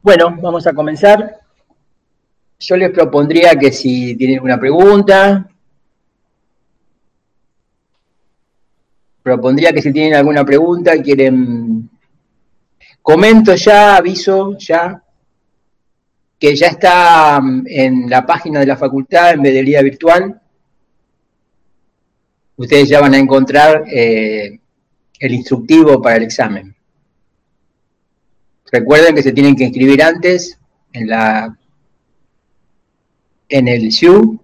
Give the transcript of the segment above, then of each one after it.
Bueno, vamos a comenzar. Yo les propondría que si tienen una pregunta, propondría que si tienen alguna pregunta, quieren, comento ya, aviso ya, que ya está mm, en la página de la facultad en Bedelía Virtual. Ustedes ya van a encontrar eh, el instructivo para el examen. Recuerden que se tienen que inscribir antes en la en el SIU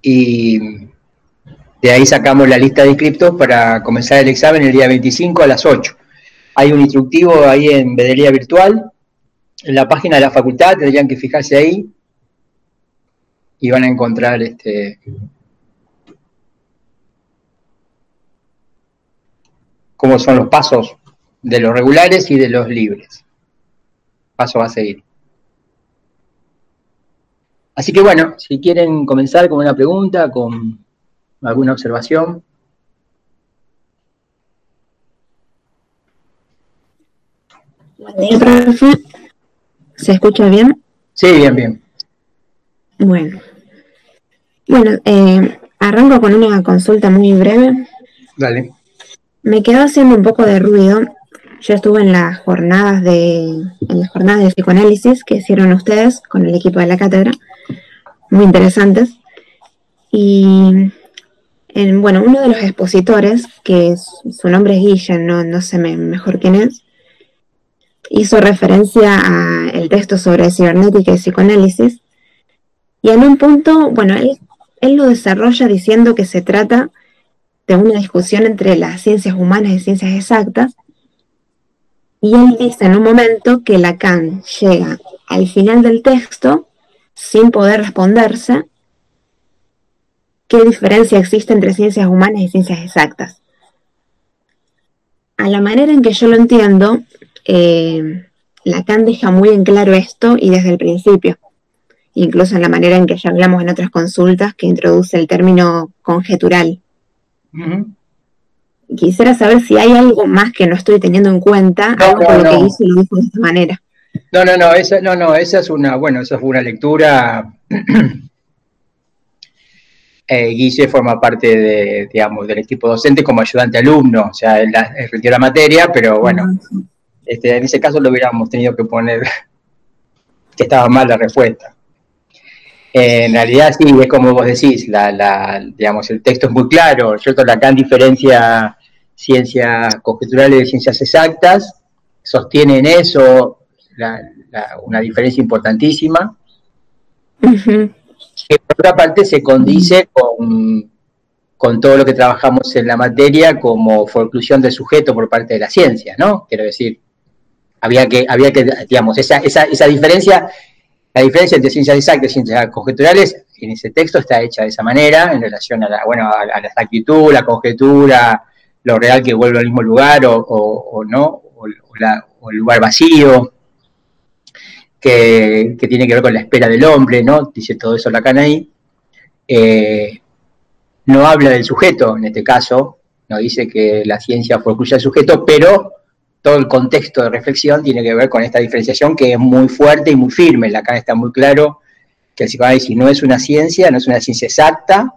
y de ahí sacamos la lista de inscriptos para comenzar el examen el día 25 a las 8. Hay un instructivo ahí en Bedelía Virtual, en la página de la facultad, tendrían que fijarse ahí y van a encontrar este cómo son los pasos de los regulares y de los libres. Paso va a seguir. Así que bueno, si quieren comenzar con una pregunta, con alguna observación. ¿Se escucha bien? Sí, bien, bien. Bueno. Bueno, eh, arranco con una consulta muy breve. Dale. Me quedó haciendo un poco de ruido yo estuve en las jornadas de, las jornadas de psicoanálisis que hicieron ustedes con el equipo de la cátedra, muy interesantes. Y en, bueno, uno de los expositores, que su nombre es Guilla, no, no sé mejor quién es, hizo referencia al texto sobre cibernética y psicoanálisis. Y en un punto, bueno, él, él lo desarrolla diciendo que se trata de una discusión entre las ciencias humanas y ciencias exactas, y él dice en un momento que Lacan llega al final del texto sin poder responderse qué diferencia existe entre ciencias humanas y ciencias exactas. A la manera en que yo lo entiendo, eh, Lacan deja muy en claro esto y desde el principio, incluso en la manera en que ya hablamos en otras consultas que introduce el término conjetural quisiera saber si hay algo más que no estoy teniendo en cuenta, no, algo lo que hice y lo dijo de esta manera. No, no, no, esa, no, no, esa es una, bueno, esa fue una lectura. eh, Guille forma parte de, digamos, del equipo docente como ayudante alumno, o sea, él, él la materia, pero bueno, este, en ese caso lo hubiéramos tenido que poner que estaba mal la respuesta. en realidad sí, es como vos decís, la, la, digamos, el texto es muy claro, ¿cierto? Lacan diferencia ciencias conjeturales y ciencias exactas, sostienen eso, una diferencia importantísima. Que por otra parte se condice con, con, todo lo que trabajamos en la materia como forclusión del sujeto por parte de la ciencia, ¿no? Quiero decir, había que, había que digamos, esa, esa, esa diferencia, la diferencia entre ciencias exactas y ciencias conjeturales en ese texto está hecha de esa manera en relación a la, bueno, a la exactitud, la conjetura, lo real que vuelve al mismo lugar o, no, o, el lugar vacío, que, tiene que ver con la espera del hombre, ¿no? Dice todo eso Lacan ahí. Eh, no habla del sujeto en este caso, no dice que la ciencia forcluya al sujeto, pero todo el contexto de reflexión tiene que ver con esta diferenciación que es muy fuerte y muy firme. Lacan está muy claro que el psicoanálisis no es una ciencia, no es una ciencia exacta,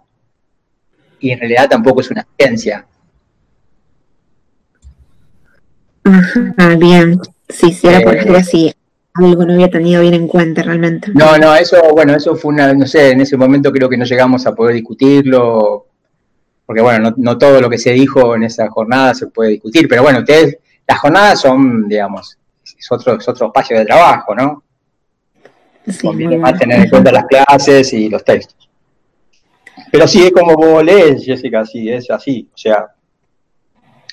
y en realidad tampoco es una ciencia. Ah, bien. Sí, sí, era por eh, así. Algo no había tenido bien en cuenta realmente. No, no, eso, bueno, eso fue una, no sé, en ese momento creo que no llegamos a poder discutirlo, porque bueno, no, todo lo que se dijo en esa jornada se puede discutir, pero bueno, ustedes, las jornadas son, digamos, es otro, es otro espacio de trabajo, ¿no? Sí, Conviene más tener en cuenta las clases y los textos. Pero sí es como vos lees, Jessica, sí, es así. O sea,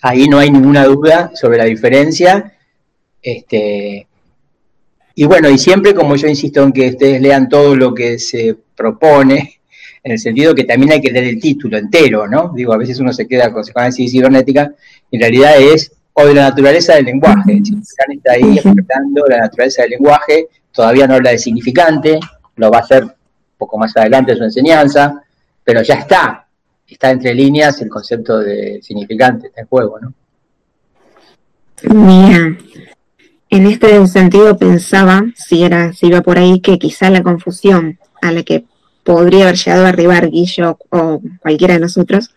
ahí no hay ninguna duda sobre la diferencia. Este, y bueno, y siempre como yo insisto en que ustedes lean todo lo que se propone, en el sentido que también hay que leer el título entero, ¿no? Digo, a veces uno se queda con psicoanálisis cibernética, en realidad es o de la naturaleza del lenguaje. Está ahí explicando la naturaleza del lenguaje, todavía no habla de significante, lo va a hacer un poco más adelante en su enseñanza, pero ya está, está entre líneas el concepto de significante, está en juego, ¿no? Bien. en este sentido pensaba, si era, si iba por ahí, que quizá la confusión a la que podría haber llegado a arribar Guillo o cualquiera de nosotros,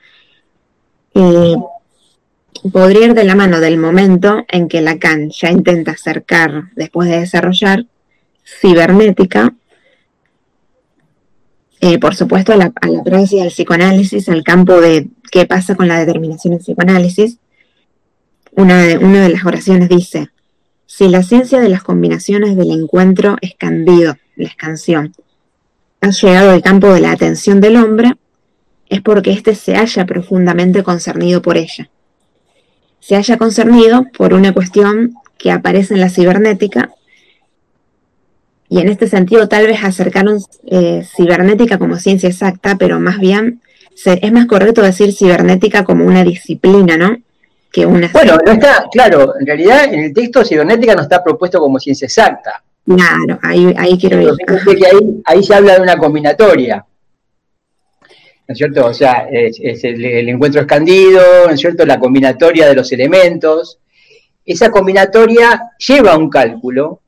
eh, podría ir de la mano del momento en que Lacan ya intenta acercar, después de desarrollar, cibernética, eh, por supuesto, a la, a la del psicoanálisis, al campo de qué pasa con la determinación en psicoanálisis. Una de, las oraciones dice, si la ciencia de las combinaciones del encuentro escandido, la escansión, ha llegado al campo de la atención del hombre, es porque éste se haya profundamente concernido por ella. Se haya concernido por una cuestión que aparece en la cibernética y en este sentido tal vez acercaron eh, cibernética como ciencia exacta, pero más bien se, es más correcto decir cibernética como una disciplina, ¿no? Que una bueno, no está, claro, en realidad en el texto cibernética no está propuesto como ciencia exacta. Claro, ahí, ahí quiero ir. Que ahí, ahí se habla de una combinatoria. ¿no es cierto? O sea, es, el, el, encuentro escandido, ¿no es cierto? La combinatoria de los elementos. Esa combinatoria lleva un cálculo,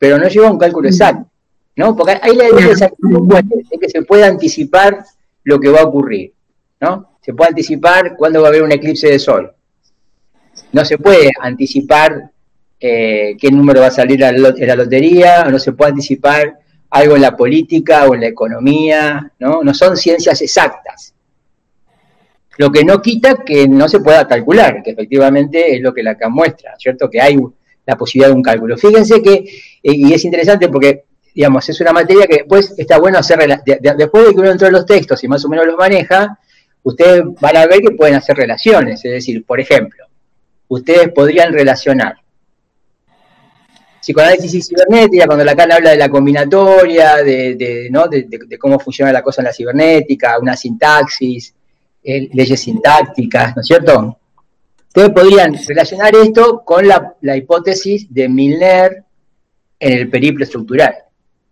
pero no lleva un cálculo exacto, ¿no? Porque hay la idea de que se puede anticipar lo que va a ocurrir, ¿no? Se puede anticipar cuándo va a haber un eclipse de sol. No se puede anticipar eh, qué número va a salir en la lotería, no se puede anticipar algo en la política o en la economía, ¿no? No son ciencias exactas. Lo que no quita que no se pueda calcular, que efectivamente es lo que la CAM muestra, ¿cierto? Que hay la posibilidad de un cálculo. Fíjense que, eh, y es interesante porque, digamos, es una materia que después está bueno hacer, después de que uno entró en los textos y más o menos los maneja, ustedes van a ver que pueden hacer relaciones, es decir, por ejemplo, ustedes podrían relacionar psicoanálisis y cibernética, cuando Lacan habla de la combinatoria, de, ¿no? de, cómo funciona la cosa en la cibernética, una sintaxis, leyes sintácticas, ¿no es cierto? Ustedes podrían relacionar esto con la, hipótesis de Milner en el periplo estructural,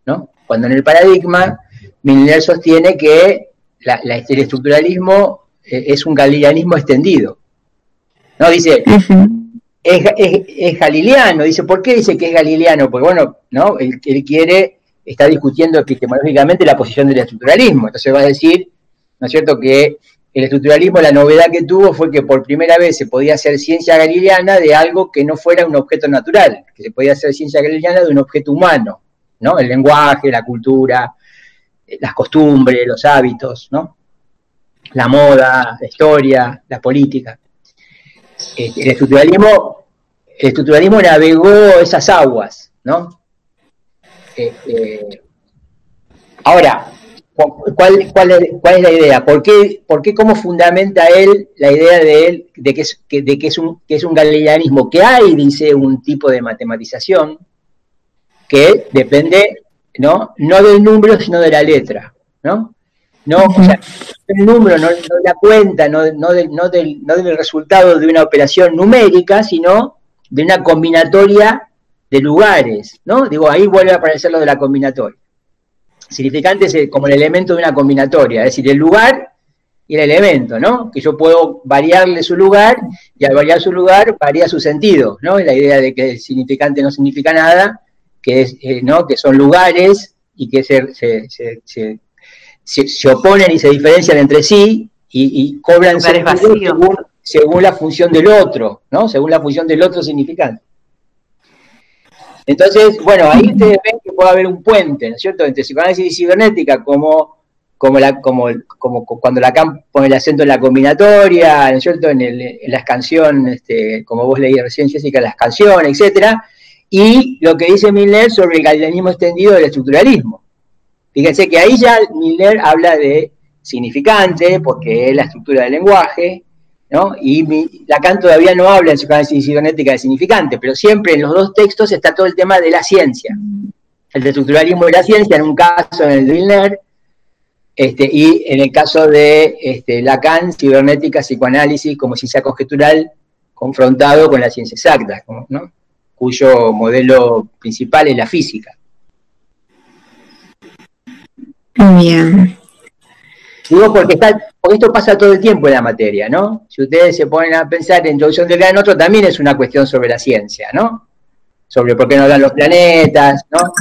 ¿no? Cuando en el paradigma Milner sostiene que el estructuralismo eh, es un galileanismo extendido. ¿No? Dice, es, es, galileano, dice, ¿por qué dice que es galileano? Porque bueno, ¿no? Él, él, quiere, está discutiendo epistemológicamente la posición del estructuralismo, entonces va a decir, ¿no es cierto?, que el estructuralismo, la novedad que tuvo fue que por primera vez se podía hacer ciencia galileana de algo que no fuera un objeto natural, que se podía hacer ciencia galileana de un objeto humano, ¿no? El lenguaje, la cultura, las costumbres, los hábitos, ¿no? La moda, la historia, la política. Este, el estructuralismo, el estructuralismo navegó esas aguas, ¿no? Este, ahora, ¿cuál, cuál, es, ¿cuál, es, la idea? ¿Por qué, ¿Por qué, cómo fundamenta él la idea de él de que es, de que es, un, que es un galileanismo? Que hay, dice, un tipo de matematización que depende, ¿no? No del número, sino de la letra, ¿no? No, o sea, el número, no, la cuenta, no, del, no, del, no del resultado de una operación numérica, sino de una combinatoria de lugares, ¿no? Digo, ahí vuelve a aparecer lo de la combinatoria. Significante es como el elemento de una combinatoria, es decir, el lugar y el elemento, ¿no? Que yo puedo variarle su lugar y al variar su lugar varía su sentido, ¿no? La idea de que el significante no significa nada, que, es, eh, ¿no? que son lugares y que se, se se, oponen y se diferencian entre sí y, cobran según, según, la función del otro, ¿no? Según la función del otro significante. Entonces, bueno, ahí ustedes ven que puede haber un puente, ¿no es cierto?, entre psicoanálisis y cibernética, como, como, cuando Lacan pone el acento en la combinatoria, ¿no es cierto?, en, en las canciones, este, como vos leí recién, Jessica, las canciones, etcétera, y lo que dice Miller sobre el galileanismo extendido del estructuralismo. Fíjense que ahí ya Miller habla de significante, porque es la estructura del lenguaje, ¿no? Y Lacan todavía no habla en su psicoanálisis cibernética de significante, pero siempre en los dos textos está todo el tema de la ciencia. El estructuralismo de la ciencia, en un caso en el de este, y en el caso de este, Lacan, cibernética, psicoanálisis como ciencia conjetural confrontado con la ciencia exacta, ¿no? cuyo modelo principal es la física. Bien. Digo porque, está, porque esto pasa todo el tiempo en la materia, ¿no? Si ustedes se ponen a pensar en introducción del gran otro, también es una cuestión sobre la ciencia, ¿no? sobre por qué no dan los planetas, ¿no?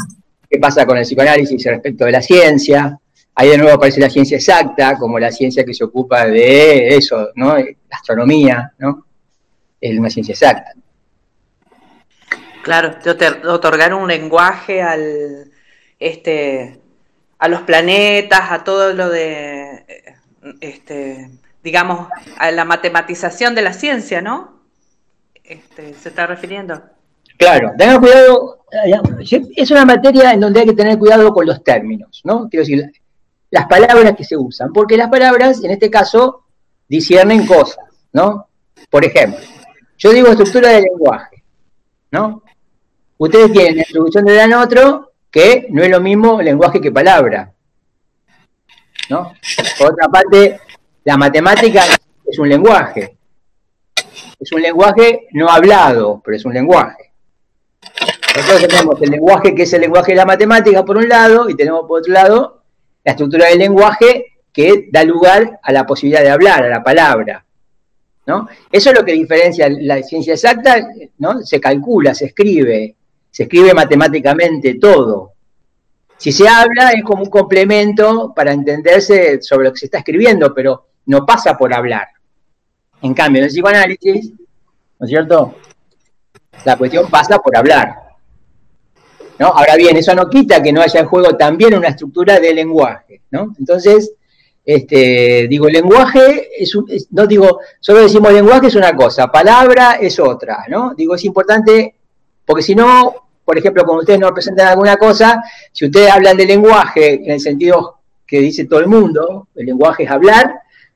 ¿Qué pasa con el psicoanálisis respecto de la ciencia? Ahí de nuevo aparece la ciencia exacta, como la ciencia que se ocupa de eso, ¿no? La astronomía, ¿no? Es una ciencia exacta. Claro, de otorgar un lenguaje al, este, a los planetas, a todo lo de, este, digamos, a la matematización de la ciencia, ¿no? Este, ¿Se está refiriendo? Claro, tengan cuidado, es una materia en donde hay que tener cuidado con los términos, ¿no? Quiero decir, las palabras que se usan, porque las palabras, en este caso, disciernen cosas, ¿no? Por ejemplo, yo digo estructura del lenguaje, ¿no? Ustedes tienen la introducción de Dan otro, que no es lo mismo lenguaje que palabra, ¿no? Por otra parte, la matemática es un lenguaje, es un lenguaje no hablado, pero es un lenguaje. Nosotros tenemos el lenguaje que es el lenguaje de la matemática por un lado y tenemos por otro lado la estructura del lenguaje que da lugar a la posibilidad de hablar, a la palabra. ¿no? Eso es lo que diferencia la ciencia exacta, ¿no? se calcula, se escribe, se escribe matemáticamente todo. Si se habla es como un complemento para entenderse sobre lo que se está escribiendo, pero no pasa por hablar. En cambio, en el psicoanálisis, ¿no es cierto? La cuestión pasa por hablar. ¿no? Ahora bien, eso no quita que no haya en juego también una estructura de lenguaje, ¿no? Entonces, este, digo, lenguaje es, no digo, solo decimos lenguaje es una cosa, palabra es otra, ¿no? Digo, es importante, porque si no, por ejemplo, cuando ustedes nos presentan alguna cosa, si ustedes hablan de lenguaje en el sentido que dice todo el mundo, el lenguaje es hablar,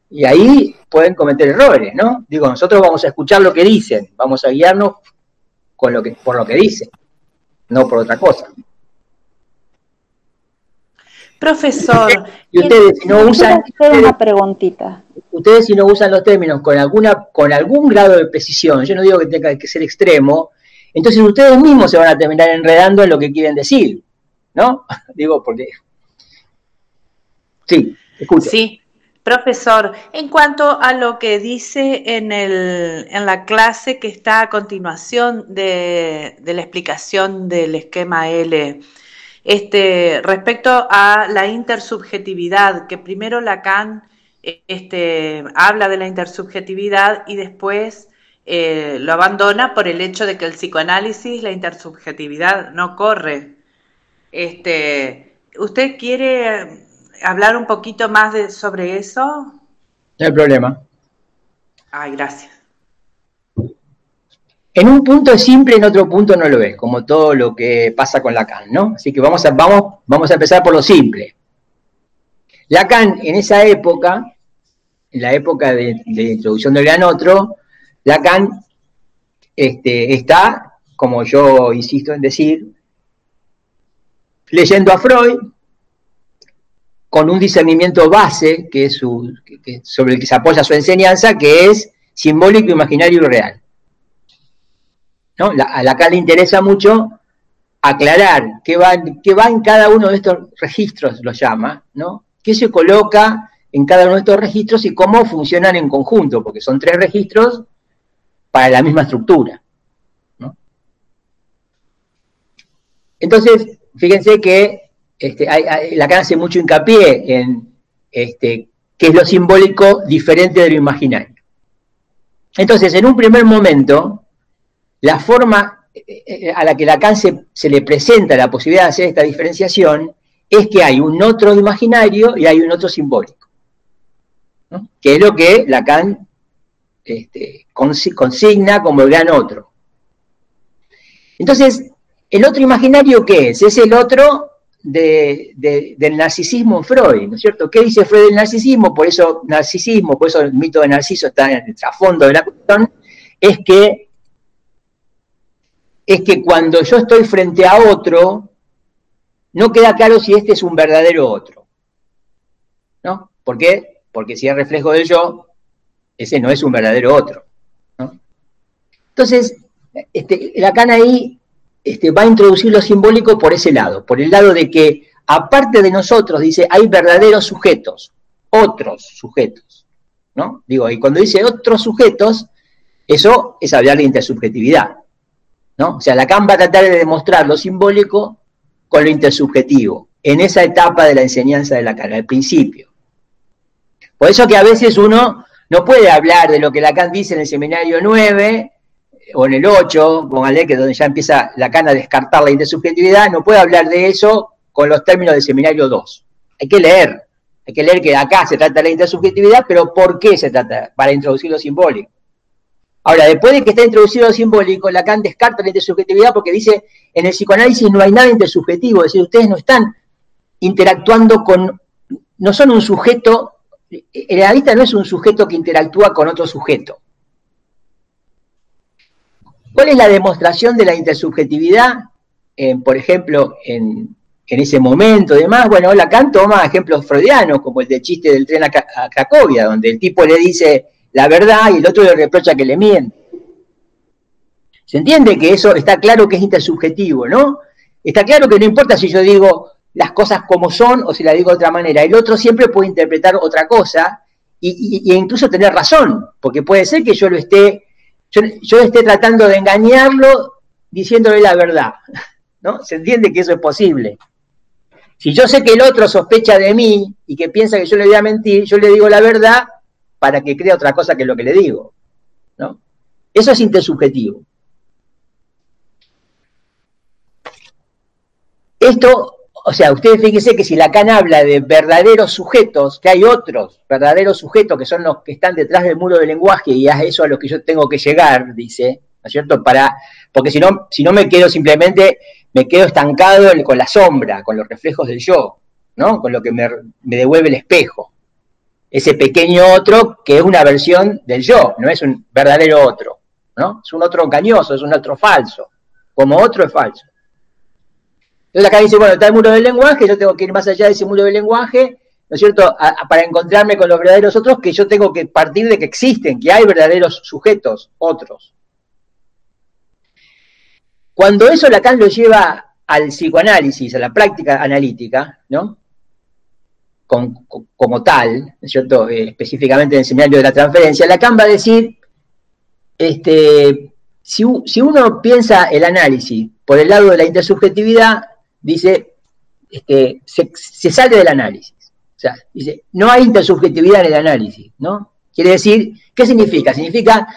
y ahí pueden cometer errores, ¿no? Digo, nosotros vamos a escuchar lo que dicen, vamos a guiarnos con lo que, por lo que dicen no por otra cosa. Profesor, y ustedes si no usan una preguntita. Ustedes si no usan los términos con alguna con algún grado de precisión, yo no digo que tenga que ser extremo, entonces ustedes mismos se van a terminar enredando en lo que quieren decir, ¿no? digo porque Sí, escucho. Sí, Profesor, en cuanto a lo que dice en, el, en la clase que está a continuación de, la explicación del esquema L, este, respecto a la intersubjetividad, que primero Lacan este, habla de la intersubjetividad y después eh, lo abandona por el hecho de que el psicoanálisis, la intersubjetividad no corre. Este, ¿Usted quiere hablar un poquito más de, sobre eso? No hay problema. Ay, gracias. En un punto es simple, en otro punto no lo es, como todo lo que pasa con Lacan, ¿no? Así que vamos a, vamos, vamos a empezar por lo simple. Lacan, en esa época, en la época de, de introducción del gran otro, Lacan este, está, como yo insisto en decir, leyendo a Freud, con un discernimiento base, que es su, sobre el que se apoya su enseñanza, que es simbólico, imaginario y real. ¿No? a la cual le interesa mucho aclarar qué va, qué va en cada uno de estos registros, lo llama, ¿no? qué se coloca en cada uno de estos registros y cómo funcionan en conjunto, porque son tres registros para la misma estructura. ¿no? Entonces, fíjense que este, Lacan hace mucho hincapié en este, qué es lo simbólico diferente de lo imaginario. Entonces, en un primer momento, la forma eh, eh, a la que Lacan se, se le presenta la posibilidad de hacer esta diferenciación es que hay un otro imaginario y hay un otro simbólico, que es lo que Lacan este, consigna como el gran otro. Entonces, ¿el otro imaginario qué es? Es el otro del narcisismo en Freud, ¿no es cierto? ¿Qué dice Freud del narcisismo? Por eso narcisismo, por eso el mito de Narciso está en el trasfondo de la cuestión, es que, es que cuando yo estoy frente a otro, no queda claro si este es un verdadero otro. ¿No? ¿Por qué? Porque si es reflejo del yo, ese no es un verdadero otro. Entonces, este, Lacan ahí este, va a introducir lo simbólico por ese lado, por el lado de que aparte de nosotros, dice, hay verdaderos sujetos, otros sujetos, ¿no? Digo, y cuando dice otros sujetos, eso es hablar de intersubjetividad, ¿no? O sea, Lacan va a tratar de demostrar lo simbólico con lo intersubjetivo, en esa etapa de la enseñanza de Lacan, al principio. Por eso que a veces uno no puede hablar de lo que Lacan dice en el seminario 9 o en el 8, póngale que donde ya empieza Lacan a descartar la intersubjetividad, no puede hablar de eso con los términos del seminario 2. Hay que leer, hay que leer que acá se trata de la intersubjetividad, pero ¿por qué se trata? Para introducir lo simbólico. Ahora, después de que está introducido lo simbólico, Lacan descarta la intersubjetividad porque dice, en el psicoanálisis no hay nada intersubjetivo, es decir, ustedes no están interactuando con, no son un sujeto, el analista no es un sujeto que interactúa con otro sujeto. ¿Cuál es la demostración de la intersubjetividad, por ejemplo, en, ese momento demás? Bueno, Lacan toma ejemplos freudianos, como el del chiste del tren a, a Cracovia, donde el tipo le dice, la verdad y el otro le reprocha que le miente. ¿Se entiende que eso está claro que es intersubjetivo, no? Está claro que no importa si yo digo las cosas como son o si las digo de otra manera. El otro siempre puede interpretar otra cosa y, incluso tener razón, porque puede ser que yo lo esté, yo, esté tratando de engañarlo diciéndole la verdad, ¿no? Se entiende que eso es posible. Si yo sé que el otro sospecha de mí y que piensa que yo le voy a mentir, yo le digo la verdad para que crea otra cosa que lo que le digo. ¿no? Eso es intersubjetivo. Esto, o sea, ustedes fíjense que si Lacan habla de verdaderos sujetos, que hay otros verdaderos sujetos que son los que están detrás del muro del lenguaje y es eso a lo que yo tengo que llegar, dice, ¿no es cierto? Para, porque si no, si no me quedo simplemente, me quedo estancado con la sombra, con los reflejos del yo, ¿no? Con lo que me, me devuelve el espejo ese pequeño otro que es una versión del yo, no es un verdadero otro, ¿no? Es un otro engañoso, es un otro falso, como otro es falso. Entonces acá dice, bueno, está el muro del lenguaje, yo tengo que ir más allá de ese muro del lenguaje, ¿no es cierto?, para encontrarme con los verdaderos otros, que yo tengo que partir de que existen, que hay verdaderos sujetos, otros. Cuando eso Lacan lo lleva al psicoanálisis, a la práctica analítica, ¿no? como tal, ¿no es cierto? Eh, específicamente en el seminario de la transferencia, Lacan va a decir, este, si, uno piensa el análisis por el lado de la intersubjetividad, dice, este, se, sale del análisis. O sea, dice, no hay intersubjetividad en el análisis, ¿no? Quiere decir, ¿qué significa? Significa,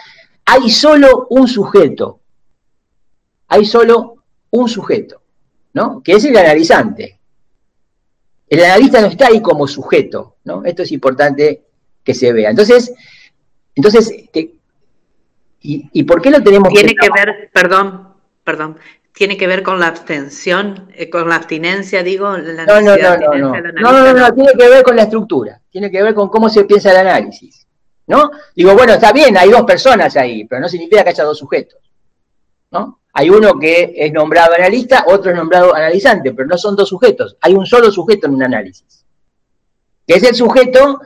hay solo un sujeto, hay solo un sujeto, ¿no? Que es el analizante. El analista no está ahí como sujeto, ¿no? Esto es importante que se vea. Entonces, entonces y, por qué lo tenemos Tiene que, ver, perdón, perdón, tiene que ver con la abstención, eh, con la abstinencia, digo, la no, no, no, no, no. no, no, no, tiene que ver con la estructura, tiene que ver con cómo se piensa el análisis, ¿no? Digo, bueno, está bien, hay dos personas ahí, pero no significa que haya dos sujetos, ¿no? Hay uno que es nombrado analista, otro es nombrado analizante, pero no son dos sujetos. Hay un solo sujeto en un análisis. Que es el sujeto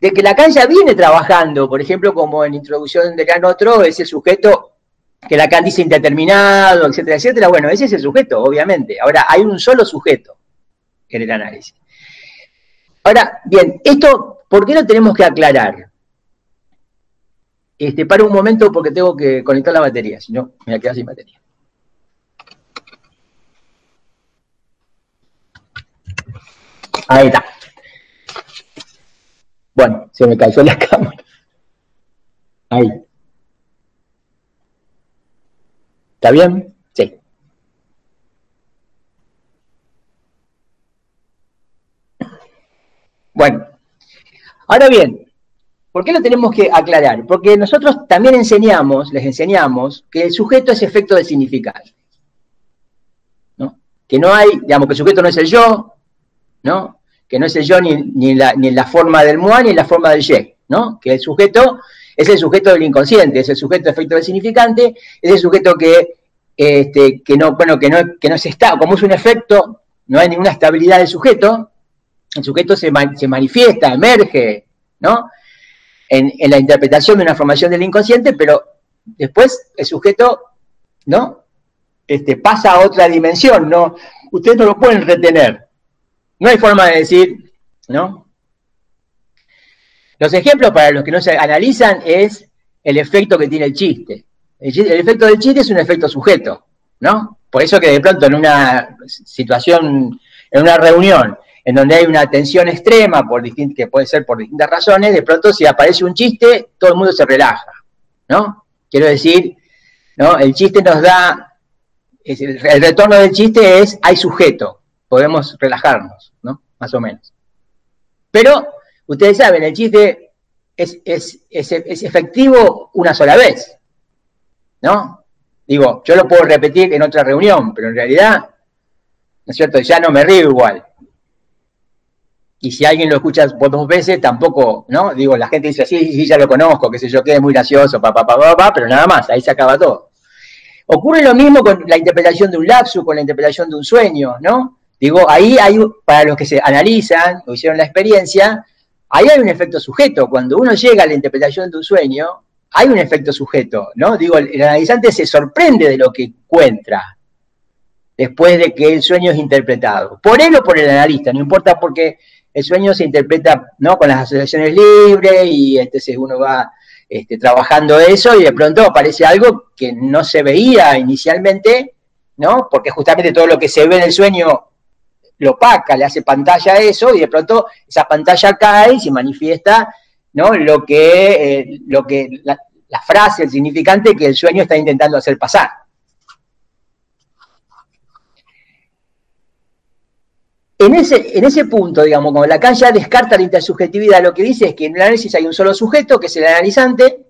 de que Lacan ya viene trabajando, por ejemplo, como en Introducción de Can Otro, es el sujeto que Lacan dice indeterminado, etcétera, etcétera. Bueno, ese es el sujeto, obviamente. Ahora, hay un solo sujeto en el análisis. Ahora, bien, esto, ¿por qué lo tenemos que aclarar? Este, para un momento porque tengo que conectar la batería, si no, me voy a quedar sin batería. Ahí está. Bueno, se me cayó la cámara. Ahí. ¿Está bien? Sí. Bueno, ahora bien, ¿Por qué lo tenemos que aclarar? Porque nosotros también enseñamos, les enseñamos, que el sujeto es efecto del significado. ¿no? Que no hay, digamos, que el sujeto no es el yo, ¿no? Que no es el yo ni, en, la, forma del moi ni la forma del ye, ¿no? Que el sujeto es el sujeto del inconsciente, es el sujeto efecto del significante, es el sujeto que, este, que no, bueno, que no, que no está, como es un efecto, no hay ninguna estabilidad del sujeto, el sujeto se, se manifiesta, emerge, ¿no? en, la interpretación de una formación del inconsciente, pero después el sujeto, ¿no? Este, pasa a otra dimensión, ¿no? Ustedes no lo pueden retener. No hay forma de decir, ¿no? Los ejemplos para los que no se analizan es el efecto que tiene el chiste. El, efecto del chiste es un efecto sujeto, ¿no? Por eso que de pronto en una situación, en una reunión, en donde hay una tensión extrema, por que puede ser por distintas razones, de pronto si aparece un chiste, todo el mundo se relaja, ¿no? Quiero decir, ¿no? El chiste nos da, el retorno del chiste es, hay sujeto, podemos relajarnos, ¿no? Más o menos. Pero, ustedes saben, el chiste es, es efectivo una sola vez, ¿no? Digo, yo lo puedo repetir en otra reunión, pero en realidad, ¿no es cierto? Ya no me río igual. Y si alguien lo escucha por dos veces, tampoco, ¿no? Digo, la gente dice, sí, sí, ya lo conozco, qué sé yo, que es muy gracioso, papá, papá, papá, pero nada más, ahí se acaba todo. Ocurre lo mismo con la interpretación de un lapsus, con la interpretación de un sueño, ¿no? Digo, ahí hay, para los que se analizan o hicieron la experiencia, ahí hay un efecto sujeto. Cuando uno llega a la interpretación de un sueño, hay un efecto sujeto, ¿no? Digo, el, analizante se sorprende de lo que encuentra después de que el sueño es interpretado. Por él o por el analista, no importa porque el sueño se interpreta ¿no? con las asociaciones libres y entonces uno va este, trabajando eso y de pronto aparece algo que no se veía inicialmente, ¿no? Porque justamente todo lo que se ve en el sueño lo opaca, le hace pantalla a eso y de pronto esa pantalla cae y se manifiesta ¿no? Lo que, eh, lo que la, frase, el significante que el sueño está intentando hacer pasar. En ese, en ese punto, digamos, como Lacan ya descarta la intersubjetividad, lo que dice es que en el análisis hay un solo sujeto, que es el analizante.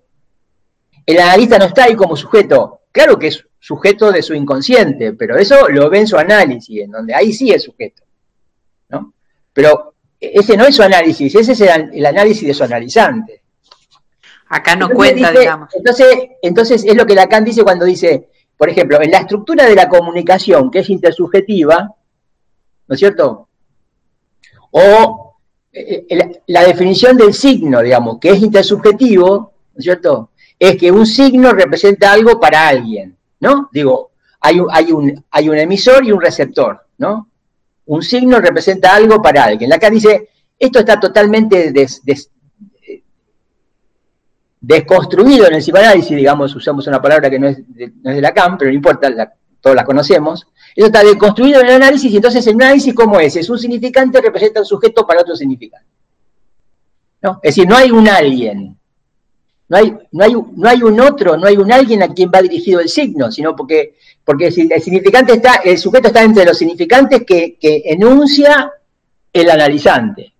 El analista no está ahí como sujeto. Claro que es sujeto de su inconsciente, pero eso lo ve en su análisis, en donde ahí sí es sujeto. ¿no? Pero ese no es su análisis, ese es el, análisis de su analizante. Acá no cuenta, digamos. Entonces, entonces es lo que Lacan dice cuando dice, por ejemplo, en la estructura de la comunicación, que es intersubjetiva, ¿no es cierto? O eh, eh, la definición del signo, digamos, que es intersubjetivo, ¿no es cierto? Es que un signo representa algo para alguien, ¿no? Digo, hay un, emisor y un receptor, ¿no? un signo representa algo para alguien. Lacan dice, esto está totalmente desconstruido en el psicoanálisis, digamos, usamos una palabra que no es de, no es Lacan, pero no importa, todos la conocemos. Eso está desconstruido en el análisis, y entonces el análisis, ¿cómo es? Es un significante representa un sujeto para otro significante. Es decir, no hay un alguien, no hay, no, hay, no hay un otro, no hay un alguien a quien va dirigido el signo, sino porque porque el significante está, el sujeto está entre los significantes que, enuncia el analizante.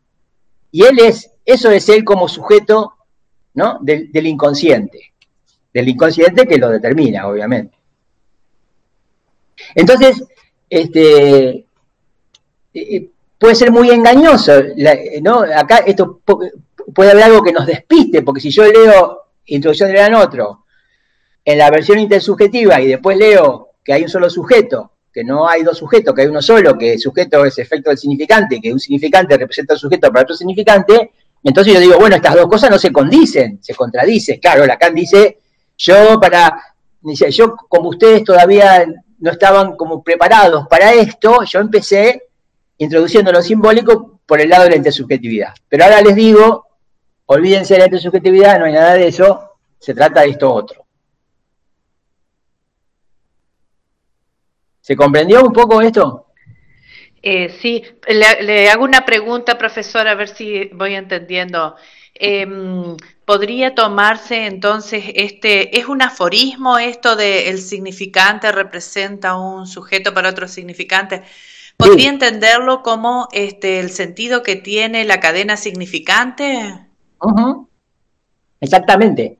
Y él es, eso es él como sujeto ¿no? del, inconsciente. Del inconsciente que lo determina, obviamente. Entonces, este, eh, puede ser muy engañoso, ¿no? Acá esto puede haber algo que nos despiste, porque si yo leo Introducción de Gran Otro en la versión intersubjetiva y después leo que hay un solo sujeto, que no hay dos sujetos, que hay uno solo, que el sujeto es efecto del significante, que un significante representa al sujeto para otro significante, entonces yo digo, bueno, estas dos cosas no se condicen, se contradicen. Claro, Lacan dice, yo para, dice, yo como ustedes todavía no estaban como preparados para esto, yo empecé introduciendo lo simbólico por el lado de la intersubjetividad. Pero ahora les digo, olvídense de la intersubjetividad, no hay nada de eso, se trata de esto otro. ¿Se comprendió un poco esto? Eh, sí, le, hago una pregunta, profesor, a ver si voy entendiendo. Em, ¿Podría tomarse entonces este, es un aforismo esto de el significante representa un sujeto para otro significante? ¿Podría entenderlo como este, el sentido que tiene la cadena significante? Exactamente,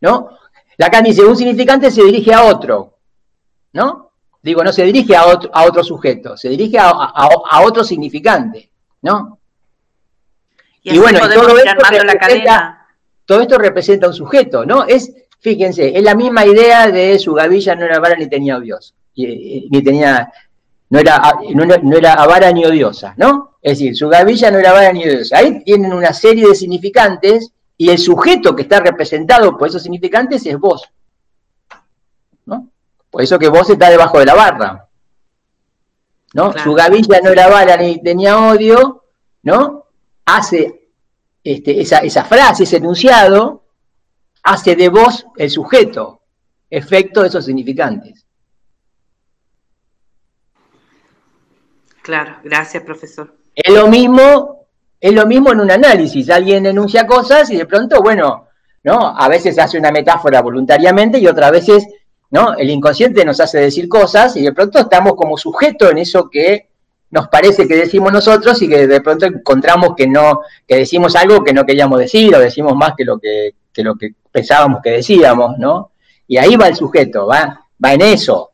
¿no? Lacan dice, un significante se dirige a otro, ¿no? Digo, no se dirige a otro, a otro sujeto, se dirige a, otro significante, ¿no? Y, bueno, todo esto, representa, todo esto representa un sujeto, ¿no? Es, fíjense, es la misma idea de su gavilla no era vara ni tenía odios, ni tenía, no era, no era avara ni odiosa, ¿no? Es decir, su gavilla no era vara ni odiosa. Ahí tienen una serie de significantes y el sujeto que está representado por esos significantes es vos. Por eso que vos estás debajo de la barra. ¿No? Su gavilla no era bala ni tenía odio, ¿no? Hace este, esa, frase, ese enunciado, hace de vos el sujeto. efecto de esos significantes. Claro, gracias, profesor. Es lo mismo, es lo mismo en un análisis. Alguien enuncia cosas y de pronto, bueno, ¿no? A veces hace una metáfora voluntariamente y otras veces, ¿no? El inconsciente nos hace decir cosas y de pronto estamos como sujetos en eso que nos parece que decimos nosotros y que de pronto encontramos que no, que decimos algo que no queríamos decir o decimos más que lo que, que lo que pensábamos que decíamos, ¿no? Y ahí va el sujeto, va, va en eso.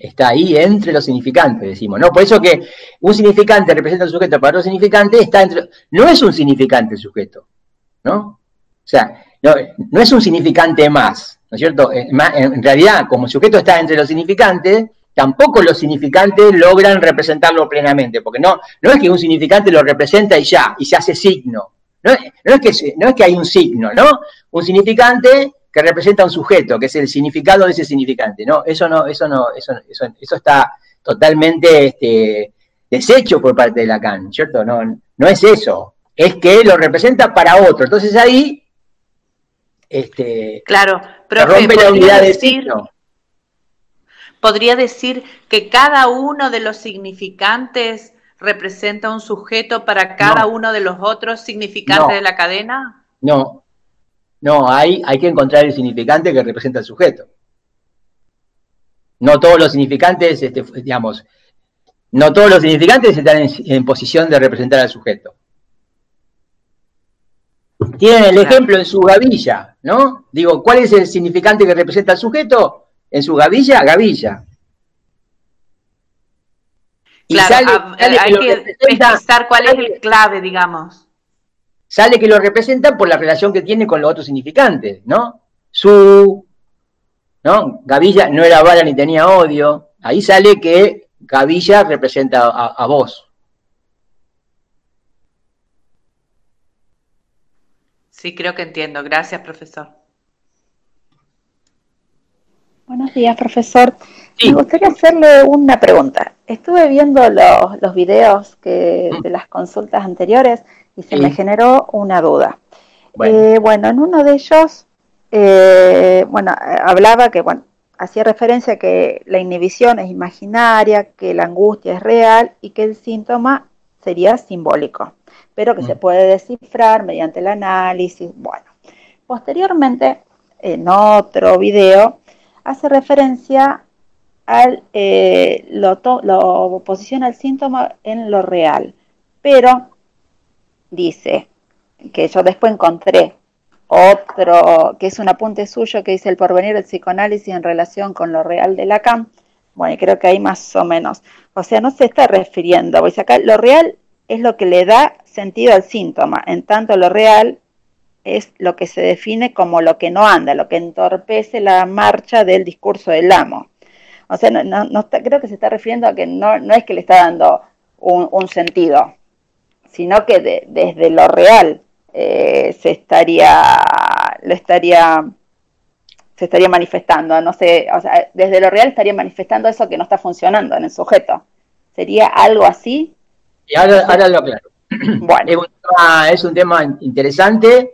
Está ahí entre los significantes, decimos, ¿no? Por eso que un significante representa un sujeto para otro significante, está entre. No es un significante el sujeto, ¿no? O sea, no, no es un significante más, ¿no es cierto? En realidad, como el sujeto está entre los significantes, tampoco los significantes logran representarlo plenamente, porque no, no es que un significante lo representa y ya, y se hace signo. No, es que, no es que hay un signo, ¿no? Un significante que representa un sujeto, que es el significado de ese significante, ¿no? Eso no, eso no, eso, eso, está totalmente este, deshecho por parte de Lacan, ¿cierto? No, no es eso, es que lo representa para otro. Entonces ahí este, claro, rompe la unidad de signo podría decir que cada uno de los significantes representa un sujeto para cada uno de los otros significantes de la cadena? No, no, hay, hay que encontrar el significante que representa el sujeto. No todos los significantes, este, digamos, no todos los significantes están en, posición de representar al sujeto. Tienen el ejemplo en su gavilla, ¿no? Digo, ¿cuál es el significante que representa al sujeto? en su gavilla, gavilla. claro, hay que precisar cuál es el clave, digamos. Sale que lo representa por la relación que tiene con los otros significantes, ¿no? Su, ¿no? Gavilla no era bala ni tenía odio. Ahí sale que Gavilla representa a, a vos. Sí, creo que entiendo. Gracias, profesor. Buenos días, profesor. Me gustaría hacerle una pregunta. Estuve viendo los, los videos que, de las consultas anteriores y se me generó una duda. Eh, bueno. en uno de ellos, eh, bueno, hablaba que, bueno, hacía referencia a que la inhibición es imaginaria, que la angustia es real y que el síntoma sería simbólico, pero que se mm. puede descifrar mediante el análisis. Bueno, posteriormente, en otro video, hace referencia al, eh, lo, lo posiciona el síntoma en lo real, pero dice que yo después encontré otro, que es un apunte suyo que dice el porvenir del psicoanálisis en relación con lo real de Lacan. Bueno, creo que ahí más o menos. O sea, no se está refiriendo, voy a sacar, lo real es lo que le da sentido al síntoma, en tanto lo real es lo que se define como lo que no anda, lo que entorpece la marcha del discurso del amo. O sea, no, creo que se está refiriendo a que no, es que le está dando un, sentido, sino que desde lo real eh, se estaría, lo estaría, se estaría manifestando, no sé, o sea, desde lo real estaría manifestando eso que no está funcionando en el sujeto. ¿Sería algo así? Y ahora, lo claro. Bueno. es un tema interesante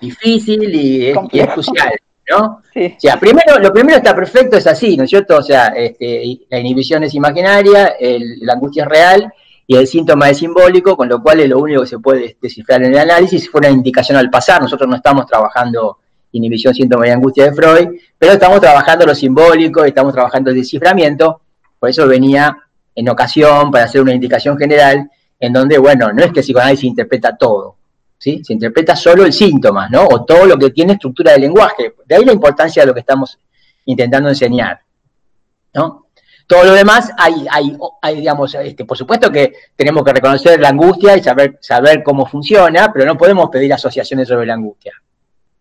difícil y es, crucial, ¿no? O sea, primero, lo primero está perfecto, es así, ¿no es cierto? O sea, este, la inhibición es imaginaria, la angustia es real y el síntoma es simbólico, con lo cual es lo único que se puede descifrar en el análisis. Fue una indicación al pasar, nosotros no estamos trabajando inhibición, síntoma y angustia de Freud, pero estamos trabajando lo simbólico, estamos trabajando el desciframiento, por eso venía en ocasión para hacer una indicación general en donde, bueno, no es que el psicoanálisis interpreta todo, ¿sí? Se interpreta solo el síntoma, ¿no? O todo lo que tiene estructura de lenguaje. De ahí la importancia de lo que estamos intentando enseñar, ¿no? Todo lo demás, hay, hay, hay digamos, este, por supuesto que tenemos que reconocer la angustia y saber, saber cómo funciona, pero no podemos pedir asociaciones sobre la angustia.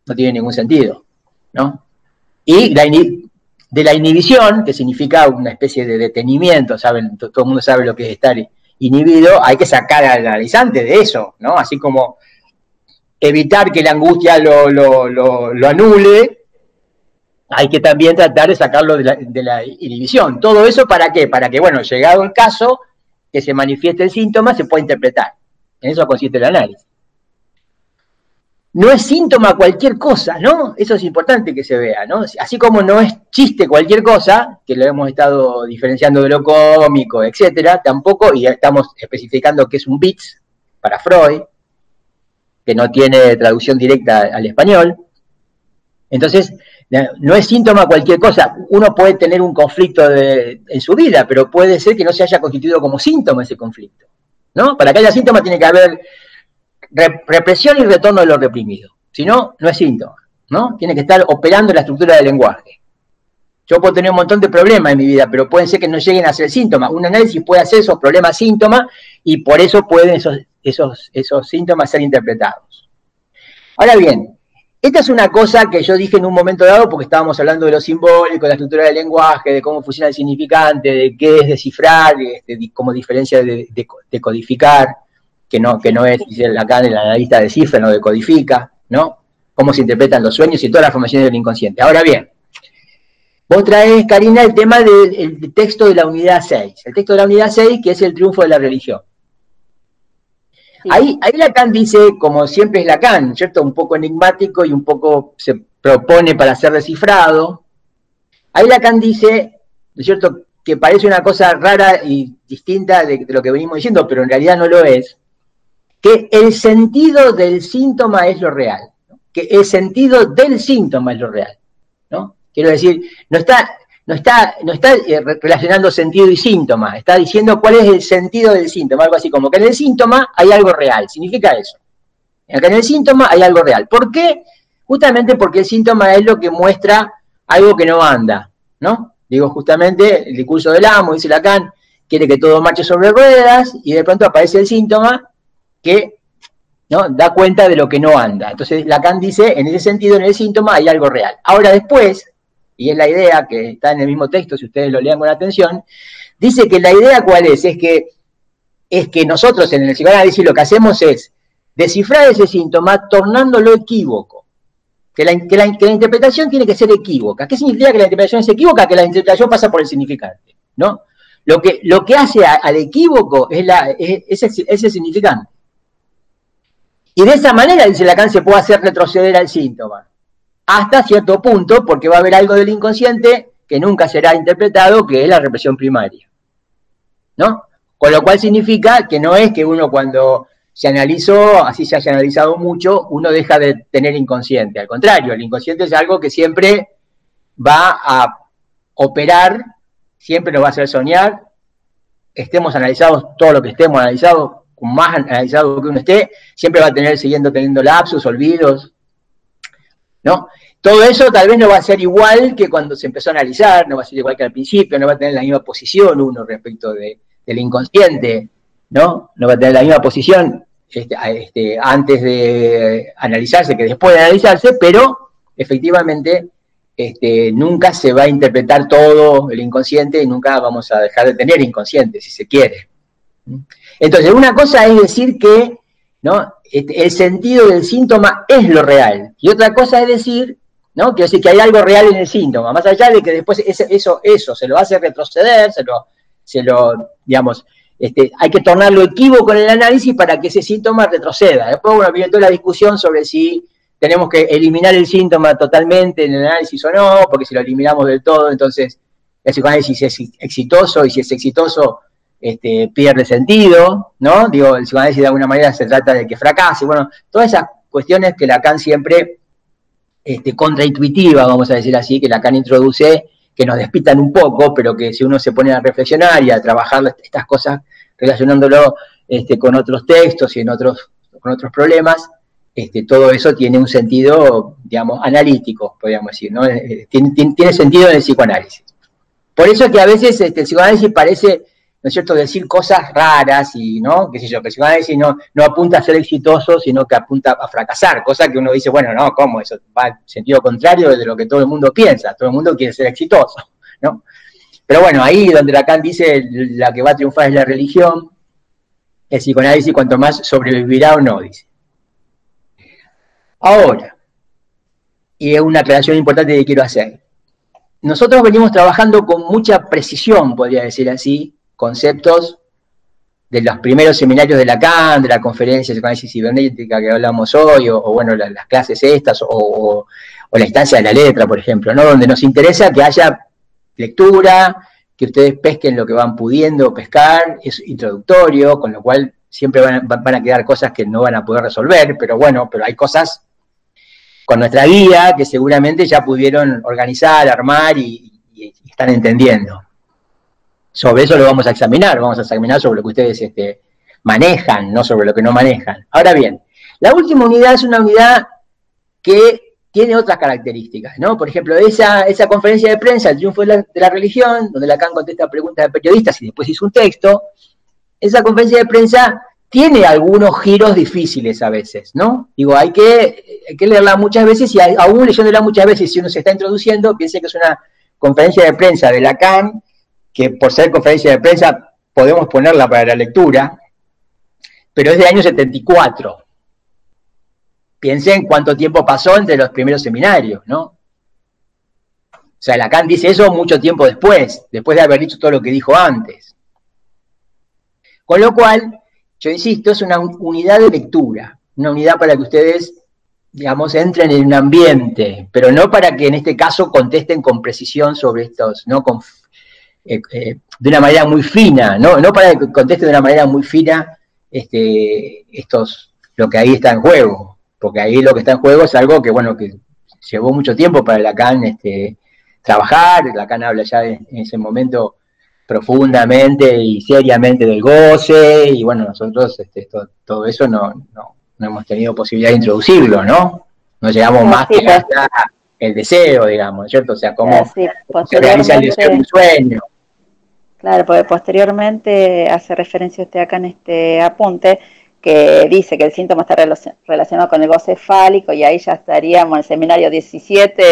No tiene ningún sentido, ¿no? Y la de la inhibición, que significa una especie de detenimiento, ¿saben? Todo el mundo sabe lo que es estar inhibido, hay que sacar al analizante de eso, ¿no? Así como evitar que la angustia lo, lo, anule, hay que también tratar de sacarlo de la, de inhibición. ¿Todo eso para qué? Para que, bueno, llegado el caso, que se manifieste el síntoma, se pueda interpretar. En eso consiste el análisis. no es síntoma cualquier cosa, ¿no? Eso es importante que se vea, ¿no? Así como no es chiste cualquier cosa, que lo hemos estado diferenciando de lo cómico, etcétera, tampoco, y estamos especificando que es un bits para Freud, que no tiene traducción directa al español. Entonces, no es síntoma cualquier cosa. Uno puede tener un conflicto en su vida, pero puede ser que no se haya constituido como síntoma ese conflicto. ¿no? Para que haya síntoma tiene que haber represión y retorno de lo reprimido. Si no, no es síntoma, ¿no? Tiene que estar operando la estructura del lenguaje. Yo puedo tener un montón de problemas en mi vida, pero pueden ser que no lleguen a ser síntomas. Un análisis puede hacer esos problemas síntomas y por eso pueden esos, síntomas ser interpretados. Ahora bien, esta es una cosa que yo dije en un momento dado porque estábamos hablando de lo simbólico, de la estructura del lenguaje, de cómo funciona el significante, de qué es descifrar, este, como diferencia de, de codificar que no, que no es, dice Lacan, el analista de cifra, no decodifica, ¿no? Cómo se interpretan los sueños y todas las formaciones del inconsciente. Ahora bien, vos traes, Karina, el tema del texto de la unidad 6. El texto de la unidad 6, que es el triunfo de la religión. Ahí, Lacan dice, como siempre es Lacan, ¿cierto? Un poco enigmático y un poco se propone para ser descifrado. Ahí Lacan dice, ¿no es cierto?, que parece una cosa rara y distinta de, lo que venimos diciendo, pero en realidad no lo es, que el sentido del síntoma es lo real, que el sentido del síntoma es lo real. ¿no? Quiero decir, no está, no está, no está eh, relacionando sentido y síntoma, está diciendo cuál es el sentido del síntoma, algo así como que en el síntoma hay algo real, significa eso. En el síntoma hay algo real. ¿Por qué? Justamente porque el síntoma es lo que muestra algo que no anda, ¿no? Digo, justamente el discurso del amo, dice Lacan, quiere que todo marche sobre ruedas y de pronto aparece el síntoma que ¿no? da cuenta de lo que no anda. Entonces Lacan dice, en ese sentido, en el síntoma hay algo real. Ahora después, y es la idea que está en el mismo texto, si ustedes lo lean con atención, dice que la idea cuál es, es que, es que nosotros en el psicoanálisis lo que hacemos es descifrar ese síntoma tornándolo equívoco. Que la, que la, interpretación tiene que ser equívoca. ¿Qué significa que la interpretación es equívoca? Que la interpretación pasa por el significante, ¿no? Lo que, lo que hace al equívoco es, la, es ese, significante. Y de esa manera, dice Lacan, se puede hacer retroceder al síntoma. Hasta cierto punto, porque va a haber algo del inconsciente que nunca será interpretado, que es la represión primaria. ¿No? Con lo cual significa que no es que uno cuando se analizó, así se haya analizado mucho, uno deja de tener inconsciente. Al contrario, el inconsciente es algo que siempre va a operar, siempre nos va a hacer soñar, estemos analizados todo lo que estemos analizados, más analizado que uno esté, siempre va a tener siguiendo teniendo lapsos, olvidos, ¿no? Todo eso tal vez no va a ser igual que cuando se empezó a analizar, no va a ser igual que al principio, no va a tener la misma posición uno respecto de, del inconsciente, ¿no? No va a tener la misma posición este, este, antes de analizarse que después de analizarse, pero efectivamente este, nunca se va a interpretar todo el inconsciente y nunca vamos a dejar de tener inconsciente, si se quiere. Entonces, una cosa es decir que ¿no? Este, el sentido del síntoma es lo real. Y otra cosa es decir, ¿no? Quiero decir que hay algo real en el síntoma, más allá de que después eso, eso se lo hace retroceder, se lo, se lo digamos, este, hay que tornarlo equívoco en el análisis para que ese síntoma retroceda. Después, bueno, viene toda la discusión sobre si tenemos que eliminar el síntoma totalmente en el análisis o no, porque si lo eliminamos del todo, entonces el psicoanálisis es exitoso y si es exitoso, este, pierde sentido, ¿no? Digo, el psicoanálisis de alguna manera se trata de que fracase, bueno, todas esas cuestiones que Lacan siempre este, contraintuitiva, vamos a decir así, que Lacan introduce, que nos despitan un poco, pero que si uno se pone a reflexionar y a trabajar estas cosas relacionándolo este, con otros textos y en otros, con otros problemas, este, todo eso tiene un sentido, digamos, analítico, podríamos decir, ¿no? Eh, tiene, tiene, sentido en el psicoanálisis. Por eso es que a veces este, el psicoanálisis parece ¿no es cierto?, decir cosas raras y, ¿no?, qué sé yo, que si van a decir no, no apunta a ser exitoso, sino que apunta a fracasar, cosa que uno dice, bueno, no, ¿cómo? Eso va en sentido contrario de lo que todo el mundo piensa, todo el mundo quiere ser exitoso, ¿no? Pero bueno, ahí donde Lacan dice la que va a triunfar es la religión, el psicoanálisis cuanto más sobrevivirá o no, dice. Ahora, y es una aclaración importante que quiero hacer. Nosotros venimos trabajando con mucha precisión, podría decir así, conceptos de los primeros seminarios de Lacan, de la conferencia de psicoanálisis cibernética que hablamos hoy, o, bueno, las, clases estas, o, la instancia de la letra, por ejemplo, ¿no? Donde nos interesa que haya lectura, que ustedes pesquen lo que van pudiendo pescar, es introductorio, con lo cual siempre van, a quedar cosas que no van a poder resolver, pero bueno, pero hay cosas con nuestra guía que seguramente ya pudieron organizar, armar y están entendiendo sobre eso lo vamos a examinar, vamos a examinar sobre lo que ustedes este, manejan, no sobre lo que no manejan. Ahora bien, la última unidad es una unidad que tiene otras características, ¿no? Por ejemplo, esa, conferencia de prensa, El triunfo de la, religión, donde Lacan contesta preguntas de periodistas y después hizo un texto, esa conferencia de prensa tiene algunos giros difíciles a veces, ¿no? Digo, hay que, hay que leerla muchas veces y aún leyéndola muchas veces, si uno se está introduciendo, piense que es una conferencia de prensa de Lacan que por ser conferencia de prensa podemos ponerla para la lectura, pero es del año 74. Piensen cuánto tiempo pasó entre los primeros seminarios, ¿no? O sea, Lacan dice eso mucho tiempo después, después de haber dicho todo lo que dijo antes. Con lo cual, yo insisto, es una unidad de lectura, una unidad para que ustedes, digamos, entren en un ambiente, pero no para que en este caso contesten con precisión sobre estos, ¿no? Con eh, eh, de una manera muy fina, ¿no? no para que conteste de una manera muy fina este, estos, lo que ahí está en juego, porque ahí lo que está en juego es algo que, bueno, que llevó mucho tiempo para Lacan este, trabajar, Lacan habla ya en, ese momento profundamente y seriamente del goce, y bueno, nosotros este, todo, eso no, no, hemos tenido posibilidad de introducirlo, ¿no? No llegamos más que hasta el deseo, digamos, ¿cierto? O sea, cómo se realiza el deseo de un sueño. Claro, porque posteriormente hace referencia usted acá en este apunte que dice que el síntoma está relacionado con el goce fálico y ahí ya estaríamos en el seminario 17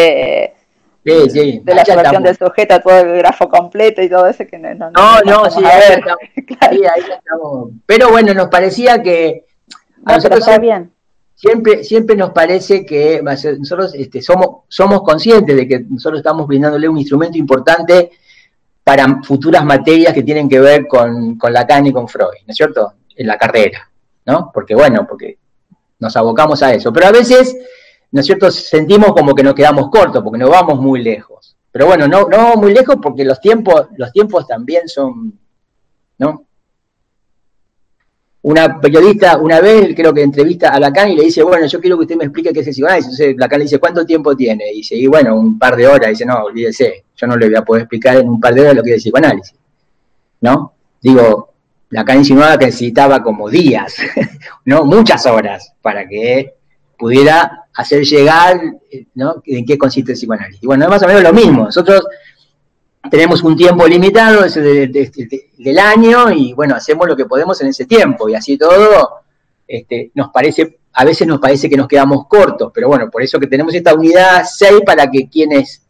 de la observación del sujeto, todo el grafo completo y todo eso que no, no, no, sí, ahí estamos. Pero bueno, nos parecía que a nosotros está bien. Siempre, siempre nos parece que nosotros este, somos, somos conscientes de que nosotros estamos brindándole un instrumento importante para futuras materias que tienen que ver con, con Lacan y con Freud, ¿no es cierto? En la carrera, ¿no? Porque bueno, porque nos abocamos a eso. Pero a veces, ¿no es cierto?, sentimos como que nos quedamos cortos, porque no vamos muy lejos. Pero bueno, no, no vamos muy lejos porque los tiempos, los tiempos también son, ¿no? Una periodista una vez creo que entrevista a Lacan y le dice, bueno, yo quiero que usted me explique qué es el psicoanálisis. Entonces Lacan le dice, ¿cuánto tiempo tiene? Y dice, y bueno, un par de horas. Y dice, no, olvídese, yo no le voy a poder explicar en un par de horas lo que es el psicoanálisis. ¿No? Digo, Lacan insinuaba que necesitaba como días, ¿no? Muchas horas para que pudiera hacer llegar, ¿no? En qué consiste el psicoanálisis. Y bueno, es más o menos lo mismo. Nosotros tenemos un tiempo limitado del año y bueno, hacemos lo que podemos en ese tiempo y así todo este, nos parece, a veces nos parece que nos quedamos cortos, pero bueno, por eso que tenemos esta unidad 6 para que quienes,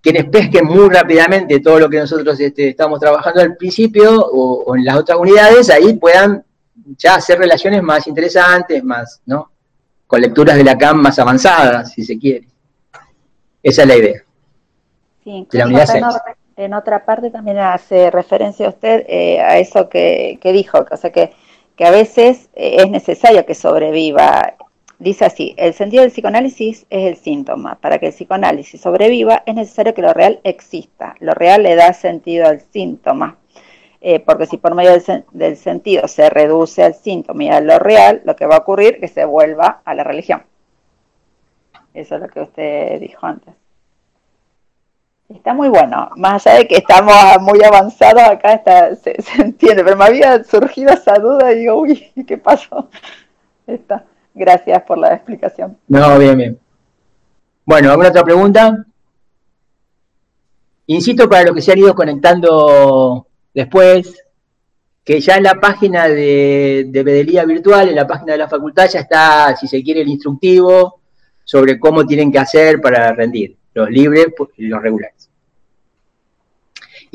quienes pesquen muy rápidamente todo lo que nosotros este, estamos trabajando al principio o, en las otras unidades, ahí puedan ya hacer relaciones más interesantes, más, ¿no? Con lecturas de la CAM más avanzadas, si se quiere. Esa es la idea. Sí, en, otra parte también hace referencia usted eh, a eso que, dijo, o sea que, que a veces eh, es necesario que sobreviva. Dice así, el sentido del psicoanálisis es el síntoma. Para que el psicoanálisis sobreviva es necesario que lo real exista. Lo real le da sentido al síntoma. Eh, porque si por medio del, del, sentido se reduce al síntoma y a lo real, lo que va a ocurrir es que se vuelva a la religión. Eso es lo que usted dijo antes. Está muy bueno, más allá de que estamos muy avanzados acá, está, se, entiende, pero me había surgido esa duda y digo, uy, ¿qué pasó? Está. Gracias por la explicación. No, bien, bien. Bueno, ¿alguna otra pregunta? Insisto para los que se han ido conectando después, que ya en la página de, de Bedelía Virtual, en la página de la facultad, ya está, si se quiere, el instructivo sobre cómo tienen que hacer para rendir los libres y los regulares.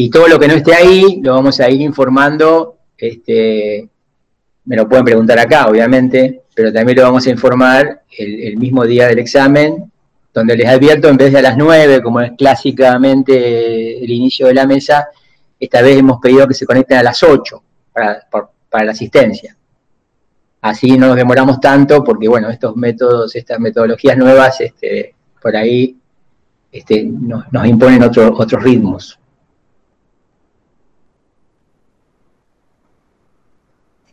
Y todo lo que no esté ahí lo vamos a ir informando, este, me lo pueden preguntar acá, obviamente, pero también lo vamos a informar el, mismo día del examen, donde les advierto, en vez de a las 9, como es clásicamente el inicio de la mesa, esta vez hemos pedido que se conecten a las 8, para, la asistencia. Así no nos demoramos tanto porque, bueno, estos métodos, estas metodologías nuevas, este, por ahí este, nos, imponen otros ritmos.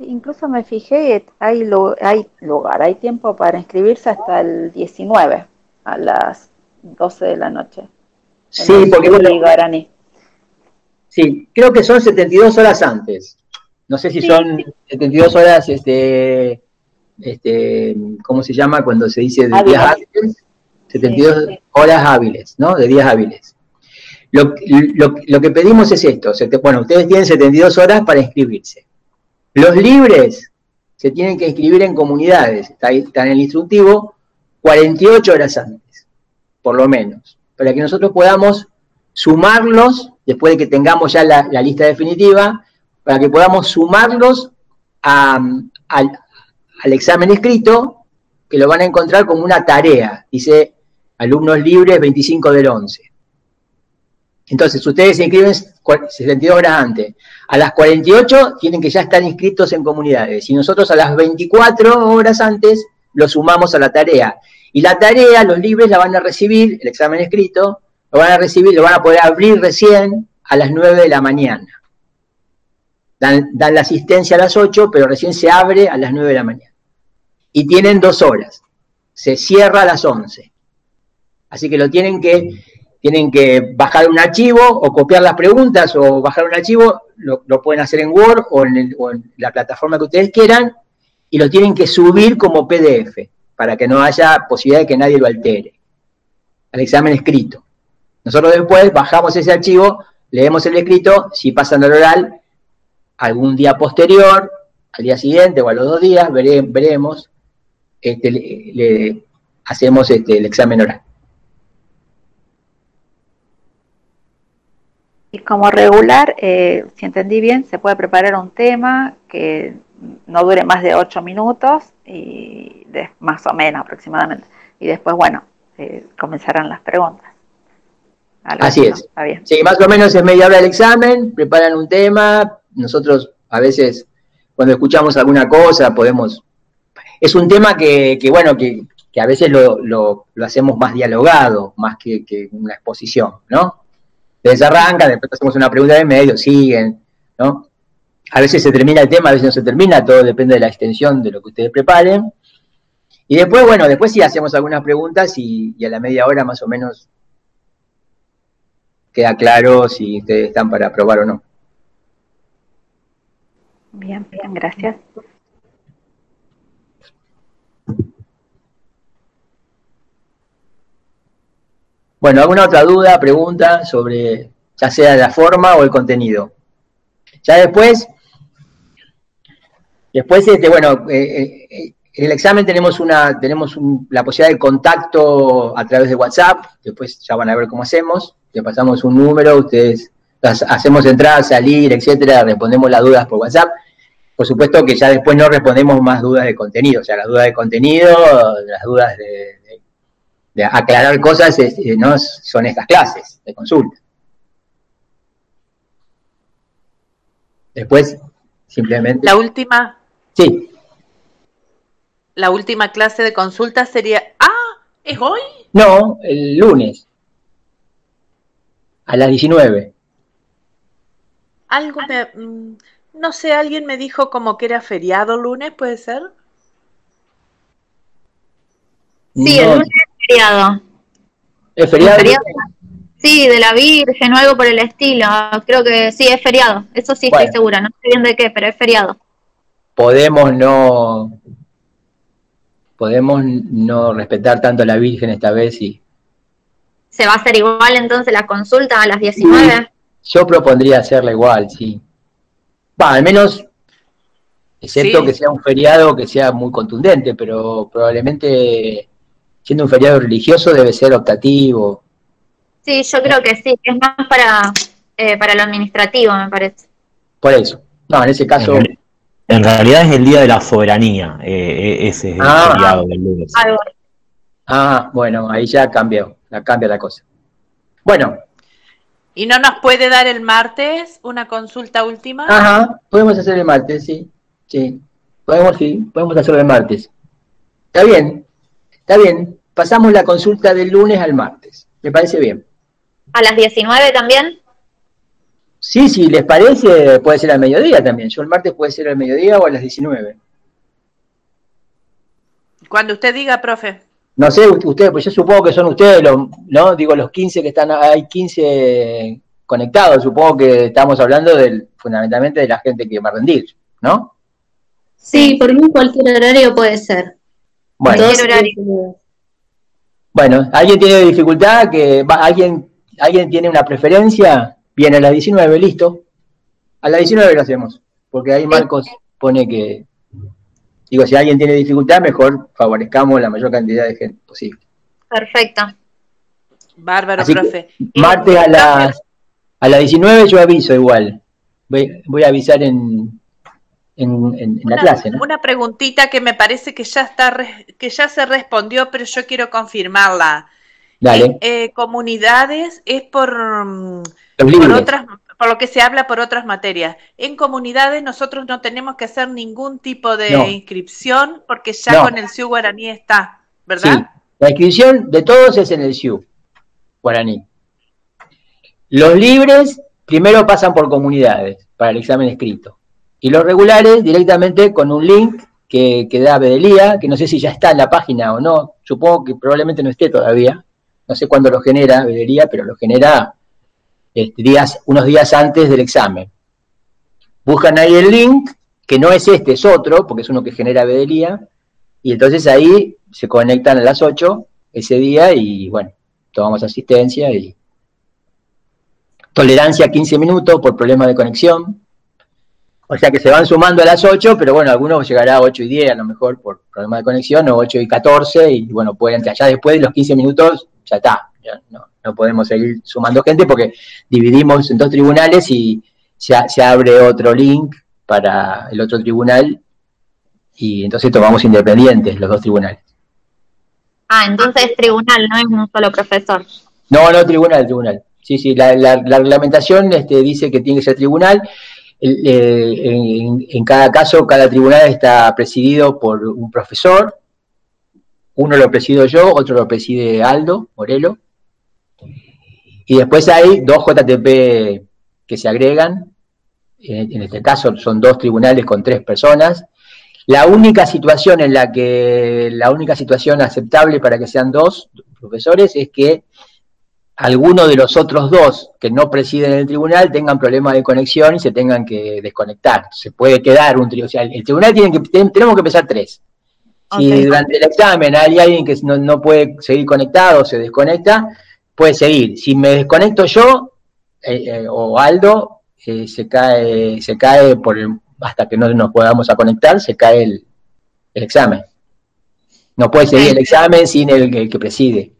Incluso me fijé, hay, hay lugar, hay tiempo para inscribirse hasta el 19 a las 12 de la noche. Sí, porque bueno, Sí, creo que son 72 horas antes. No sé si son 72 horas, este, este, ¿cómo se llama cuando se dice de días hábiles? 72 horas hábiles, ¿no? De días hábiles. Lo, que pedimos es esto, bueno, ustedes tienen 72 horas para inscribirse. Los libres se tienen que inscribir en comunidades, está, está en el instructivo, 48 horas antes, por lo menos, para que nosotros podamos sumarlos, después de que tengamos ya la, lista definitiva, para que podamos sumarlos al, examen escrito, que lo van a encontrar como una tarea, dice alumnos libres 25 del 11. Entonces, ustedes se inscriben 72 horas antes. A las 48 tienen que ya estar inscritos en comunidades. Y nosotros a las 24 horas antes lo sumamos a la tarea. Y la tarea, los libres la van a recibir, el examen escrito, lo van a recibir, lo van a poder abrir recién a las 9 de la mañana. Dan, la asistencia a las 8, pero recién se abre a las 9 de la mañana. Y tienen dos horas. Se cierra a las 11. Así que lo tienen que, tienen que bajar un archivo o copiar las preguntas o bajar un archivo, lo, pueden hacer en Word o en, la plataforma que ustedes quieran y lo tienen que subir como PDF para que no haya posibilidad de que nadie lo altere. Al examen escrito. Nosotros después bajamos ese archivo, leemos el escrito, si pasan al oral, algún día posterior, al día siguiente o a los dos días, veremos, este, le, hacemos este, el examen oral. Y como regular, eh, si entendí bien, se puede preparar un tema que no dure más de ocho minutos, y más o menos aproximadamente. Y después, bueno, eh, comenzarán las preguntas. Así es. Sí, más o menos es media hora del examen, preparan un tema, nosotros a veces cuando escuchamos alguna cosa podemos... Es un tema que, bueno, que, a veces lo, hacemos más dialogado, más que, una exposición, ¿no? Después arranca, después hacemos una pregunta de medio, siguen, ¿no? A veces se termina el tema, a veces no se termina, todo depende de la extensión de lo que ustedes preparen. Y después, bueno, después sí hacemos algunas preguntas y a la media hora más o menos queda claro si ustedes están para aprobar o no. Bien, bien, gracias. Bueno, ¿alguna otra duda, pregunta sobre ya sea la forma o el contenido? Ya después, después, este, bueno, eh, eh, en el examen tenemos una, tenemos la posibilidad de contacto a través de WhatsApp, después ya van a ver cómo hacemos le pasamos un número, ustedes hacemos entrar, salir, etcétera, respondemos las dudas por WhatsApp. Por supuesto que ya después no respondemos más dudas de contenido, o sea, las dudas de contenido, las dudas de, aclarar cosas eh, no son estas clases de consulta. Después, simplemente. La última. Sí. La última clase de consulta sería. ¡Ah! ¿Es hoy? No, el lunes a las 19. Algo me, mm, no sé, alguien me dijo como que era feriado lunes, ¿puede ser? Sí, el lunes es feriado. ¿Es feriado? Sí, de la Virgen o algo por el estilo. Creo que sí, es feriado. Eso sí estoy segura. No sé bien de qué, pero es feriado. Podemos no. Podemos no respetar tanto a la Virgen esta vez y ¿Se va a hacer igual entonces la consulta a las 19? Yo propondría hacerla igual, sí. Va, al menos, excepto que sea un feriado que sea muy contundente, pero probablemente siendo un feriado religioso debe ser optativo. Sí, yo creo que sí, es más para, eh, para lo administrativo, me parece. Por eso. No, en ese caso... En, realidad es el Día de la Soberanía, eh, eh, ese es el ah. feriado del lunes. Ah, bueno, ahí ya cambió cambia la cosa. Bueno. ¿Y no nos puede dar el martes una consulta última? Ajá, podemos hacer el martes, sí. Sí, podemos, sí, podemos hacerlo el martes. Está bien, está bien. Pasamos la consulta del lunes al martes. Me parece bien. ¿A las 19 también? Sí, si les parece, puede ser al mediodía también. Yo el martes puede ser al mediodía o a las 19. Cuando usted diga, profe. No sé, ustedes, pues yo supongo que son ustedes, los, ¿no? Digo, los 15 que están, hay 15 conectados, supongo que estamos hablando del, fundamentalmente de la gente que va a rendir, ¿no? Sí, por mí cualquier horario puede ser. Bueno, bueno ¿alguien tiene dificultad? que ¿Alguien alguien tiene una preferencia? Viene a las 19, listo. A las 19 lo hacemos, porque ahí Marcos pone que Digo, si alguien tiene dificultad, mejor favorezcamos la mayor cantidad de gente posible. Perfecto. Bárbaro, profe. Martes a las, a las 19 yo aviso igual. Voy, a avisar en, en, la clase. ¿no? Una preguntita que me parece que ya está que ya se respondió, pero yo quiero confirmarla. Dale. Eh, comunidades es por, mm, por otras por lo que se habla por otras materias. En comunidades nosotros no tenemos que hacer ningún tipo de inscripción porque ya con el SIU guaraní está, ¿verdad? Sí, la inscripción de todos es en el SIU guaraní. Los libres primero pasan por comunidades para el examen escrito y los regulares directamente con un link que, da Bedelía, que no sé si ya está en la página o no, supongo que probablemente no esté todavía, no sé cuándo lo genera Bedelía, pero lo genera este, días, unos días antes del examen. Buscan ahí el link, que no es este, es otro, porque es uno que genera Bedelía, y entonces ahí se conectan a las 8 ese día y bueno, tomamos asistencia y tolerancia 15 minutos por problema de conexión. O sea que se van sumando a las 8, pero bueno, algunos llegará a 8 y 10 a lo mejor por problema de conexión, o 8 y 14, y bueno, pueden, allá después de los 15 minutos ya está, ya no, no podemos seguir sumando gente porque dividimos en dos tribunales y se, abre otro link para el otro tribunal y entonces tomamos independientes los dos tribunales. Ah, entonces es tribunal, no es un solo profesor. No, no, tribunal, tribunal. Sí, sí, la, reglamentación este, dice que tiene que ser tribunal. En, cada caso, cada tribunal está presidido por un profesor. Uno lo presido yo, otro lo preside Aldo Morelo. Y después hay dos JTP que se agregan, en este caso son dos tribunales con tres personas. La única situación en la que, la única situación aceptable para que sean dos profesores es que alguno de los otros dos que no presiden el tribunal tengan problemas de conexión y se tengan que desconectar. Se puede quedar un tribunal, o sea, el tribunal tiene que, tenemos que empezar tres. Si durante el examen hay alguien que no, no puede seguir conectado o se desconecta, puede seguir. Si me desconecto yo eh, eh, o Aldo, eh, se cae, se cae por hasta que no nos podamos a conectar, se cae el, examen. No puede seguir el examen sin el, que preside.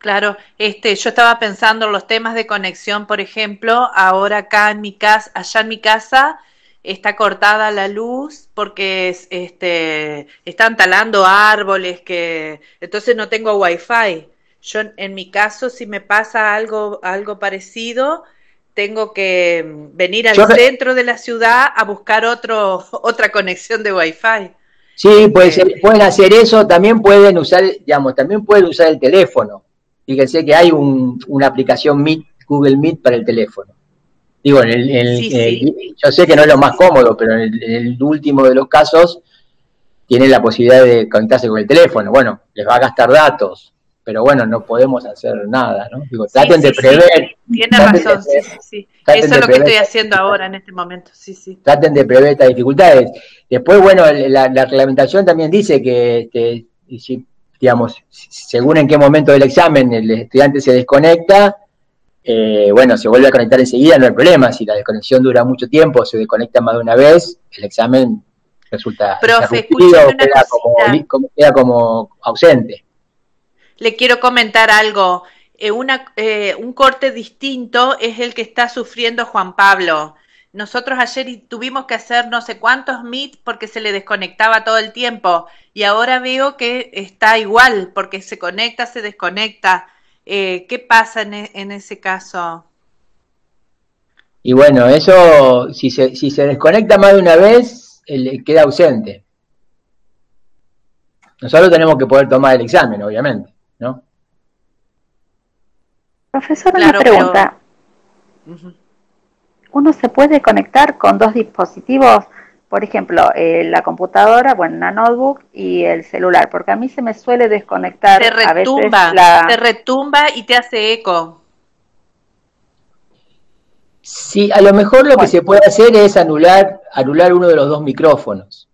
Claro, este, yo estaba pensando en los temas de conexión, por ejemplo, ahora acá en mi casa, allá en mi casa, está cortada la luz porque este, están talando árboles, que entonces no tengo wifi. Yo en mi caso, si me pasa algo, algo parecido, tengo que venir al centro de la ciudad a buscar otro, otra conexión de wifi. Sí, pueden hacer eso, también pueden usar, digamos, también pueden usar el teléfono. Fíjense que hay un, una aplicación Meet, Google Meet para el teléfono. Digo, en el, yo sé que no es lo más cómodo, pero en el, último de los casos tienen la posibilidad de conectarse con el teléfono. Bueno, les va a gastar datos, pero bueno, no podemos hacer nada, ¿no? Digo, traten de prever. Tiene razón, sí, sí. Eso es lo que estoy haciendo ahora en este momento, sí, sí. Traten de prever estas dificultades. Después, bueno, la, reglamentación también dice que, que digamos, según en qué momento del examen el estudiante se desconecta, eh, bueno, se vuelve a conectar enseguida, no hay problema. Si la desconexión dura mucho tiempo, se desconecta más de una vez, el examen resulta Profe, queda, como, queda como ausente. Le quiero comentar algo. Eh, una, eh, un corte distinto es el que está sufriendo Juan Pablo. Nosotros ayer tuvimos que hacer no sé cuántos meet porque se le desconectaba todo el tiempo y ahora veo que está igual porque se conecta, se desconecta. Eh, ¿Qué pasa en, e, en, ese caso? Y bueno, eso, si se, si se desconecta más de una vez, queda ausente. Nosotros tenemos que poder tomar el examen, obviamente, ¿no? Profesor, una pregunta. ¿Uno se puede conectar con dos dispositivos? Por ejemplo, eh, la computadora, bueno, la notebook y el celular, porque a mí se me suele desconectar. Te retumba, a veces te retumba y te hace eco. Sí, a lo mejor lo que se puede hacer es anular, anular uno de los dos micrófonos.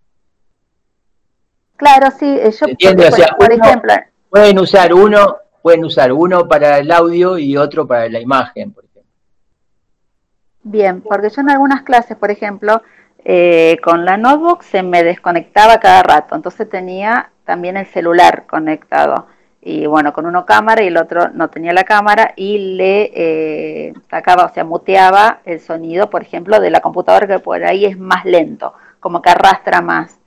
Claro, sí, eh, yo por ejemplo, pueden usar uno, pueden usar uno para el audio y otro para la imagen, por ejemplo. Bien, porque yo en algunas clases, por ejemplo, eh, con la notebook se me desconectaba cada rato, entonces tenía también el celular conectado. Y bueno, con uno cámara y el otro no tenía la cámara y le eh, sacaba, o sea, muteaba el sonido, por ejemplo, de la computadora que por ahí es más lento, como que arrastra más.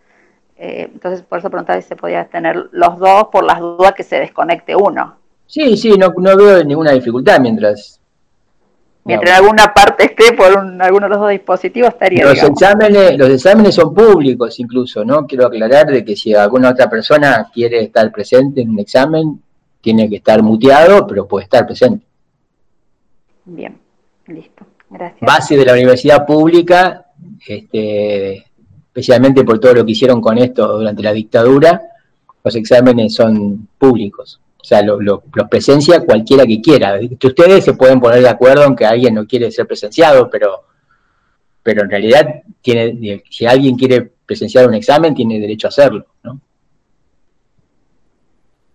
Eh, entonces, por eso preguntaba si se podía tener los dos por las dudas que se desconecte uno. Sí, sí, no, no veo ninguna dificultad mientras... Mientras alguna parte esté por alguno de los dos dispositivos estaría los exámenes Los exámenes son públicos incluso, ¿no? Quiero aclarar de que si alguna otra persona quiere estar presente en un examen, tiene que estar muteado, pero puede estar presente. Bien, listo. Gracias. Base de la universidad pública, este, especialmente por todo lo que hicieron con esto durante la dictadura, los exámenes son públicos. O sea, los lo, presencia cualquiera que quiera. Ustedes se pueden poner de acuerdo en que alguien no quiere ser presenciado, pero, pero en realidad tiene, si alguien quiere presenciar un examen, tiene derecho a hacerlo, ¿no?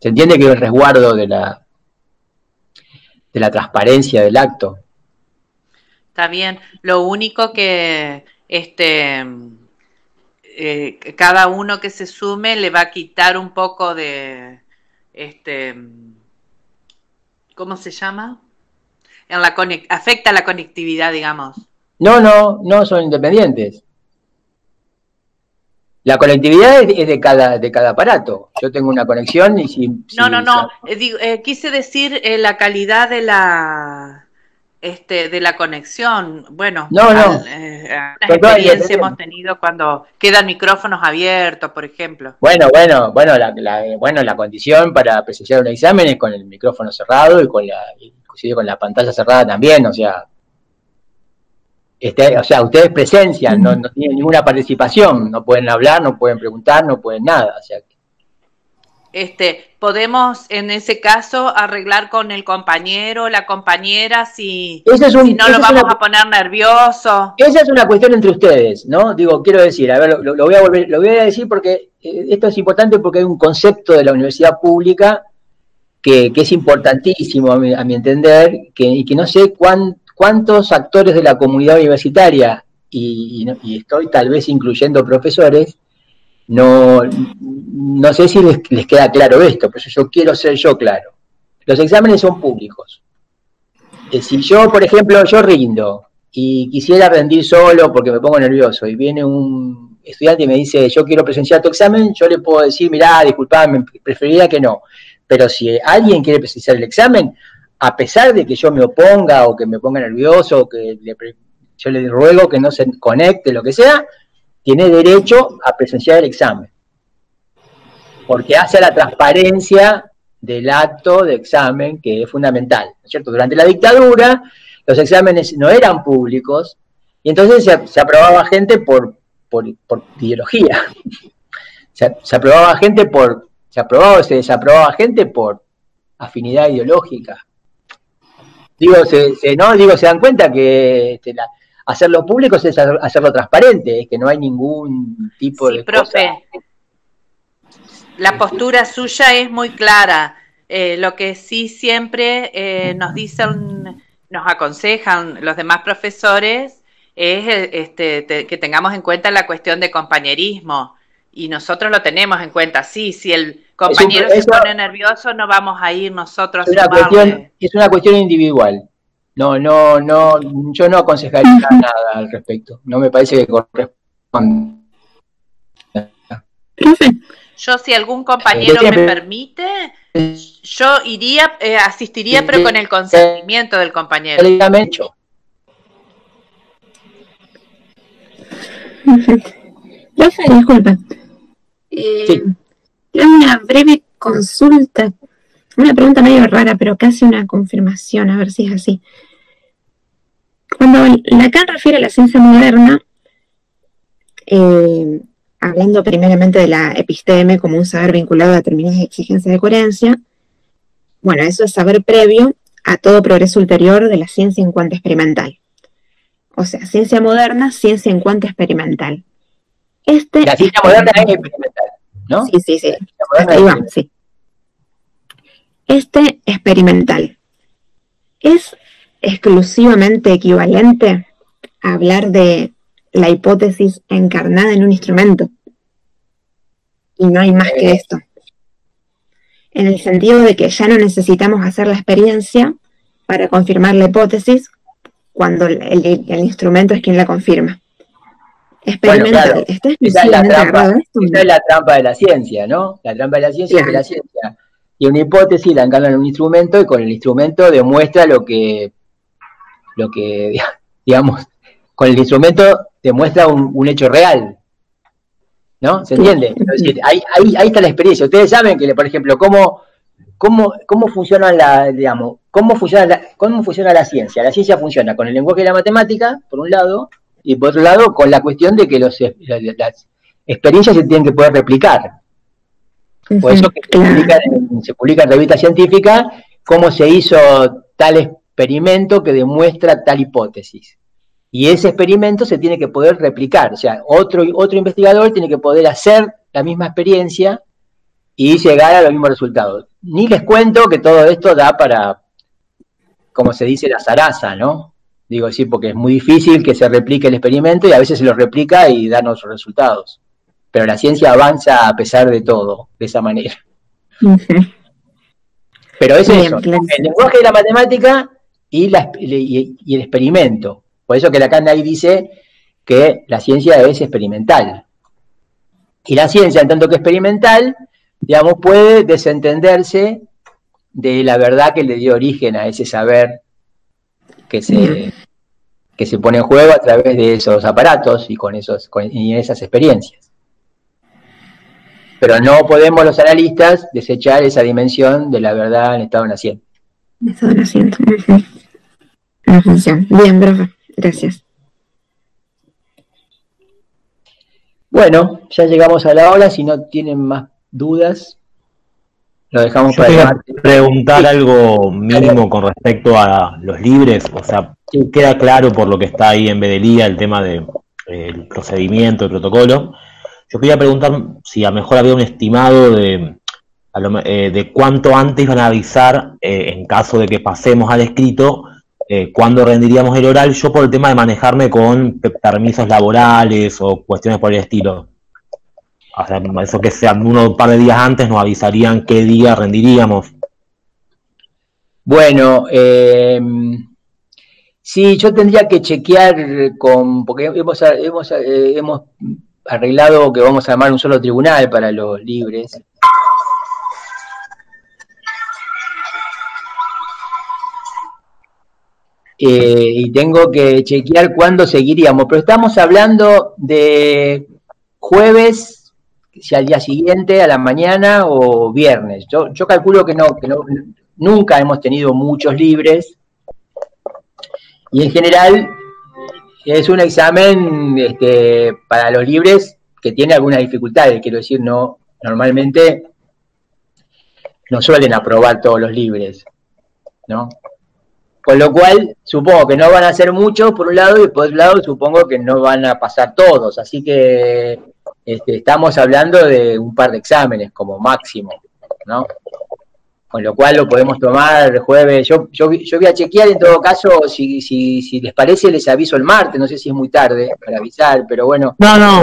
Se entiende que el resguardo de la, de la transparencia del acto. Está bien. Lo único que este eh, cada uno que se sume le va a quitar un poco de, este, ¿cómo se llama? En la afecta la conectividad, digamos. No, no, no son independientes. La conectividad es, de cada de cada aparato. Yo tengo una conexión y si... no, no, no. Eh, eh, quise decir la calidad de la este, de la conexión. Bueno, no, no. Eh, experiencia hemos tenido cuando quedan micrófonos abiertos, por ejemplo. Bueno, bueno, bueno, la, bueno, la condición para presenciar un examen es con el micrófono cerrado y con la, inclusive con la pantalla cerrada también, o sea, este, o sea, ustedes presencian, no, no tienen ninguna participación, no pueden hablar, no pueden preguntar, no pueden nada, o sea, este, podemos en ese caso arreglar con el compañero, la compañera, si, no lo vamos a poner nervioso. Esa es una cuestión entre ustedes, ¿no? Digo, quiero decir, a ver, lo, voy a volver, lo voy a decir porque eh, esto es importante porque hay un concepto de la universidad pública que, es importantísimo a mi, entender, que, y que no sé cuántos actores de la comunidad universitaria, y estoy tal vez incluyendo profesores, no, no sé si les, queda claro esto, pero yo quiero ser yo claro. Los exámenes son públicos. Eh, si yo, por ejemplo, yo rindo y quisiera rendir solo porque me pongo nervioso y viene un estudiante y me dice, yo quiero presenciar tu examen, yo le puedo decir, mirá, disculpame, preferiría que no. Pero si alguien quiere presenciar el examen, a pesar de que yo me oponga o que me ponga nervioso o que yo le ruego que no se conecte, lo que sea, tiene derecho a presenciar el examen, porque hace la transparencia del acto de examen que es fundamental, ¿no es cierto? Durante la dictadura los exámenes no eran públicos y entonces se, aprobaba gente por, por, ideología, se, aprobaba gente por, se aprobaba se desaprobaba gente por afinidad ideológica. Digo, se, no, digo, se dan cuenta que este, la, hacerlo público es hacerlo transparente, es que no hay ningún tipo sí, de. profe, la postura suya es muy clara. Eh, lo que sí siempre eh, nos dicen, nos aconsejan los demás profesores es eh, este, que tengamos en cuenta la cuestión de compañerismo. Y nosotros lo tenemos en cuenta, sí, si el compañero se pone nervioso, no vamos a ir nosotros es una, es una cuestión individual. No, no, no, yo no aconsejaría nada al respecto. No me parece que corresponde. Yo, si algún compañero me permite, yo iría, eh, asistiría, pero con el consentimiento del compañero. Profe, disculpe. Eh, sí. Una breve consulta, una pregunta medio rara, pero casi una confirmación, a ver si es así. Cuando Lacan refiere a la ciencia moderna, eh, hablando primeramente de la episteme como un saber vinculado a determinadas exigencias de coherencia, bueno, eso es saber previo a todo progreso ulterior de la ciencia en cuanto experimental. O sea, ciencia moderna, ciencia en cuanto experimental. Este la ciencia moderna es experimental, ¿no? Sí, sí, sí. sí. Este experimental es exclusivamente equivalente a hablar de la hipótesis encarnada en un instrumento. Y no hay más que esto. En el sentido de que ya no necesitamos hacer la experiencia para confirmar la hipótesis cuando el, instrumento es quien la confirma. Experimental. esa, es la trampa, esa es la trampa de la ciencia, ¿no? La trampa de la ciencia es que la ciencia y una hipótesis la encarna en un instrumento y con el instrumento demuestra lo que, lo que digamos, con el instrumento demuestra un, hecho real. ¿No? ¿Se entiende? ahí, ahí, está la experiencia. Ustedes saben que, por ejemplo, cómo, cómo, cómo funciona la, digamos, cómo funciona la, cómo funciona la ciencia. La ciencia funciona con el lenguaje de la matemática, por un lado, y por otro lado, con la cuestión de que los, las experiencias se tienen que poder replicar. Por eso que se publica, en, se publica en revistas científicas cómo se hizo tal experimento que demuestra tal hipótesis. Y ese experimento se tiene que poder replicar, o sea, otro, otro investigador tiene que poder hacer la misma experiencia y llegar a los mismos resultados. Ni les cuento que todo esto da para, como se dice, la zaraza, ¿no? Digo, sí, porque es muy difícil que se replique el experimento y a veces se lo replica y da los resultados. Pero la ciencia avanza a pesar de todo, de esa manera. Pero es eso, el lenguaje de la matemática y, y el experimento. Por eso que Lacan ahí dice que la ciencia es experimental. Y la ciencia, en tanto que experimental, digamos, puede desentenderse de la verdad que le dio origen a ese saber que se, que se pone en juego a través de esos aparatos y con esos y esas experiencias. Pero no podemos los analistas desechar esa dimensión de la verdad en estado naciente. Estado naciente. Bien, profe. Gracias. Bueno, ya llegamos a la hora. Si no tienen más dudas, lo dejamos para preguntar algo mínimo con respecto a los libres. O sea, queda claro por lo que está ahí en Bedelía el tema del de, procedimiento, el protocolo. Yo quería preguntar si a lo mejor había un estimado de, eh, de cuánto antes van a avisar eh, en caso de que pasemos al escrito eh, cuándo rendiríamos el oral, yo por el tema de manejarme con permisos laborales o cuestiones por el estilo. O sea, eso que sea uno un par de días antes nos avisarían qué día rendiríamos. Bueno, eh, sí, yo tendría que chequear con, porque hemos, eh, hemos arreglado que vamos a armar un solo tribunal para los libres. Eh, y tengo que chequear cuándo seguiríamos, pero estamos hablando de jueves, si al día siguiente, a la mañana o viernes. Yo, yo calculo que no, que no, nunca hemos tenido muchos libres y en general es un examen este, para los libres que tiene algunas dificultades, quiero decir, no, normalmente no suelen aprobar todos los libres, ¿no? Con lo cual, supongo que no van a ser muchos por un lado y por otro lado supongo que no van a pasar todos. Así que este, estamos hablando de un par de exámenes como máximo, ¿no? Con lo cual lo podemos tomar el jueves. Yo, yo, yo voy a chequear en todo caso, si, si, si les parece, les aviso el martes. No sé si es muy tarde para avisar, pero bueno. No, no,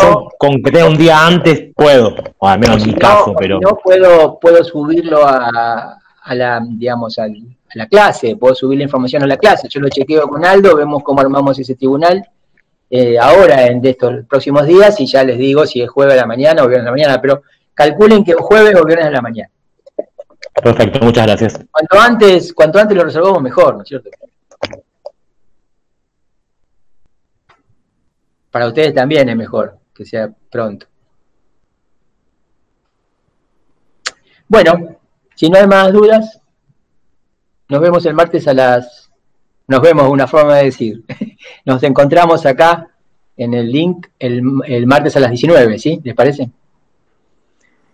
yo con que un día antes puedo, o al menos en mi caso, pero. no puedo, puedo subirlo a, a la, digamos, al la clase, puedo subir la información a la clase. Yo lo chequeo con Aldo, vemos cómo armamos ese tribunal eh, ahora en de estos próximos días y ya les digo si es jueves a la mañana o viernes a la mañana, pero calculen que jueves o viernes a la mañana. Perfecto, muchas gracias. Cuanto antes, cuanto antes lo resolvamos mejor, ¿no es cierto? para ustedes también es mejor que sea pronto. Bueno, si no hay más dudas, nos vemos el martes a las... Nos vemos, una forma de decir. Nos encontramos acá en el link el, martes a las 19, ¿sí? ¿Les parece?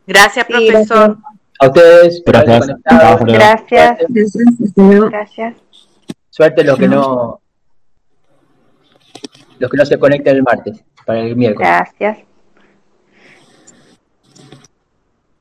Gracias, profesor. A ustedes. Gracias. Gracias. Gracias. Suerte los que no los que no se conecten el martes para el miércoles. Gracias.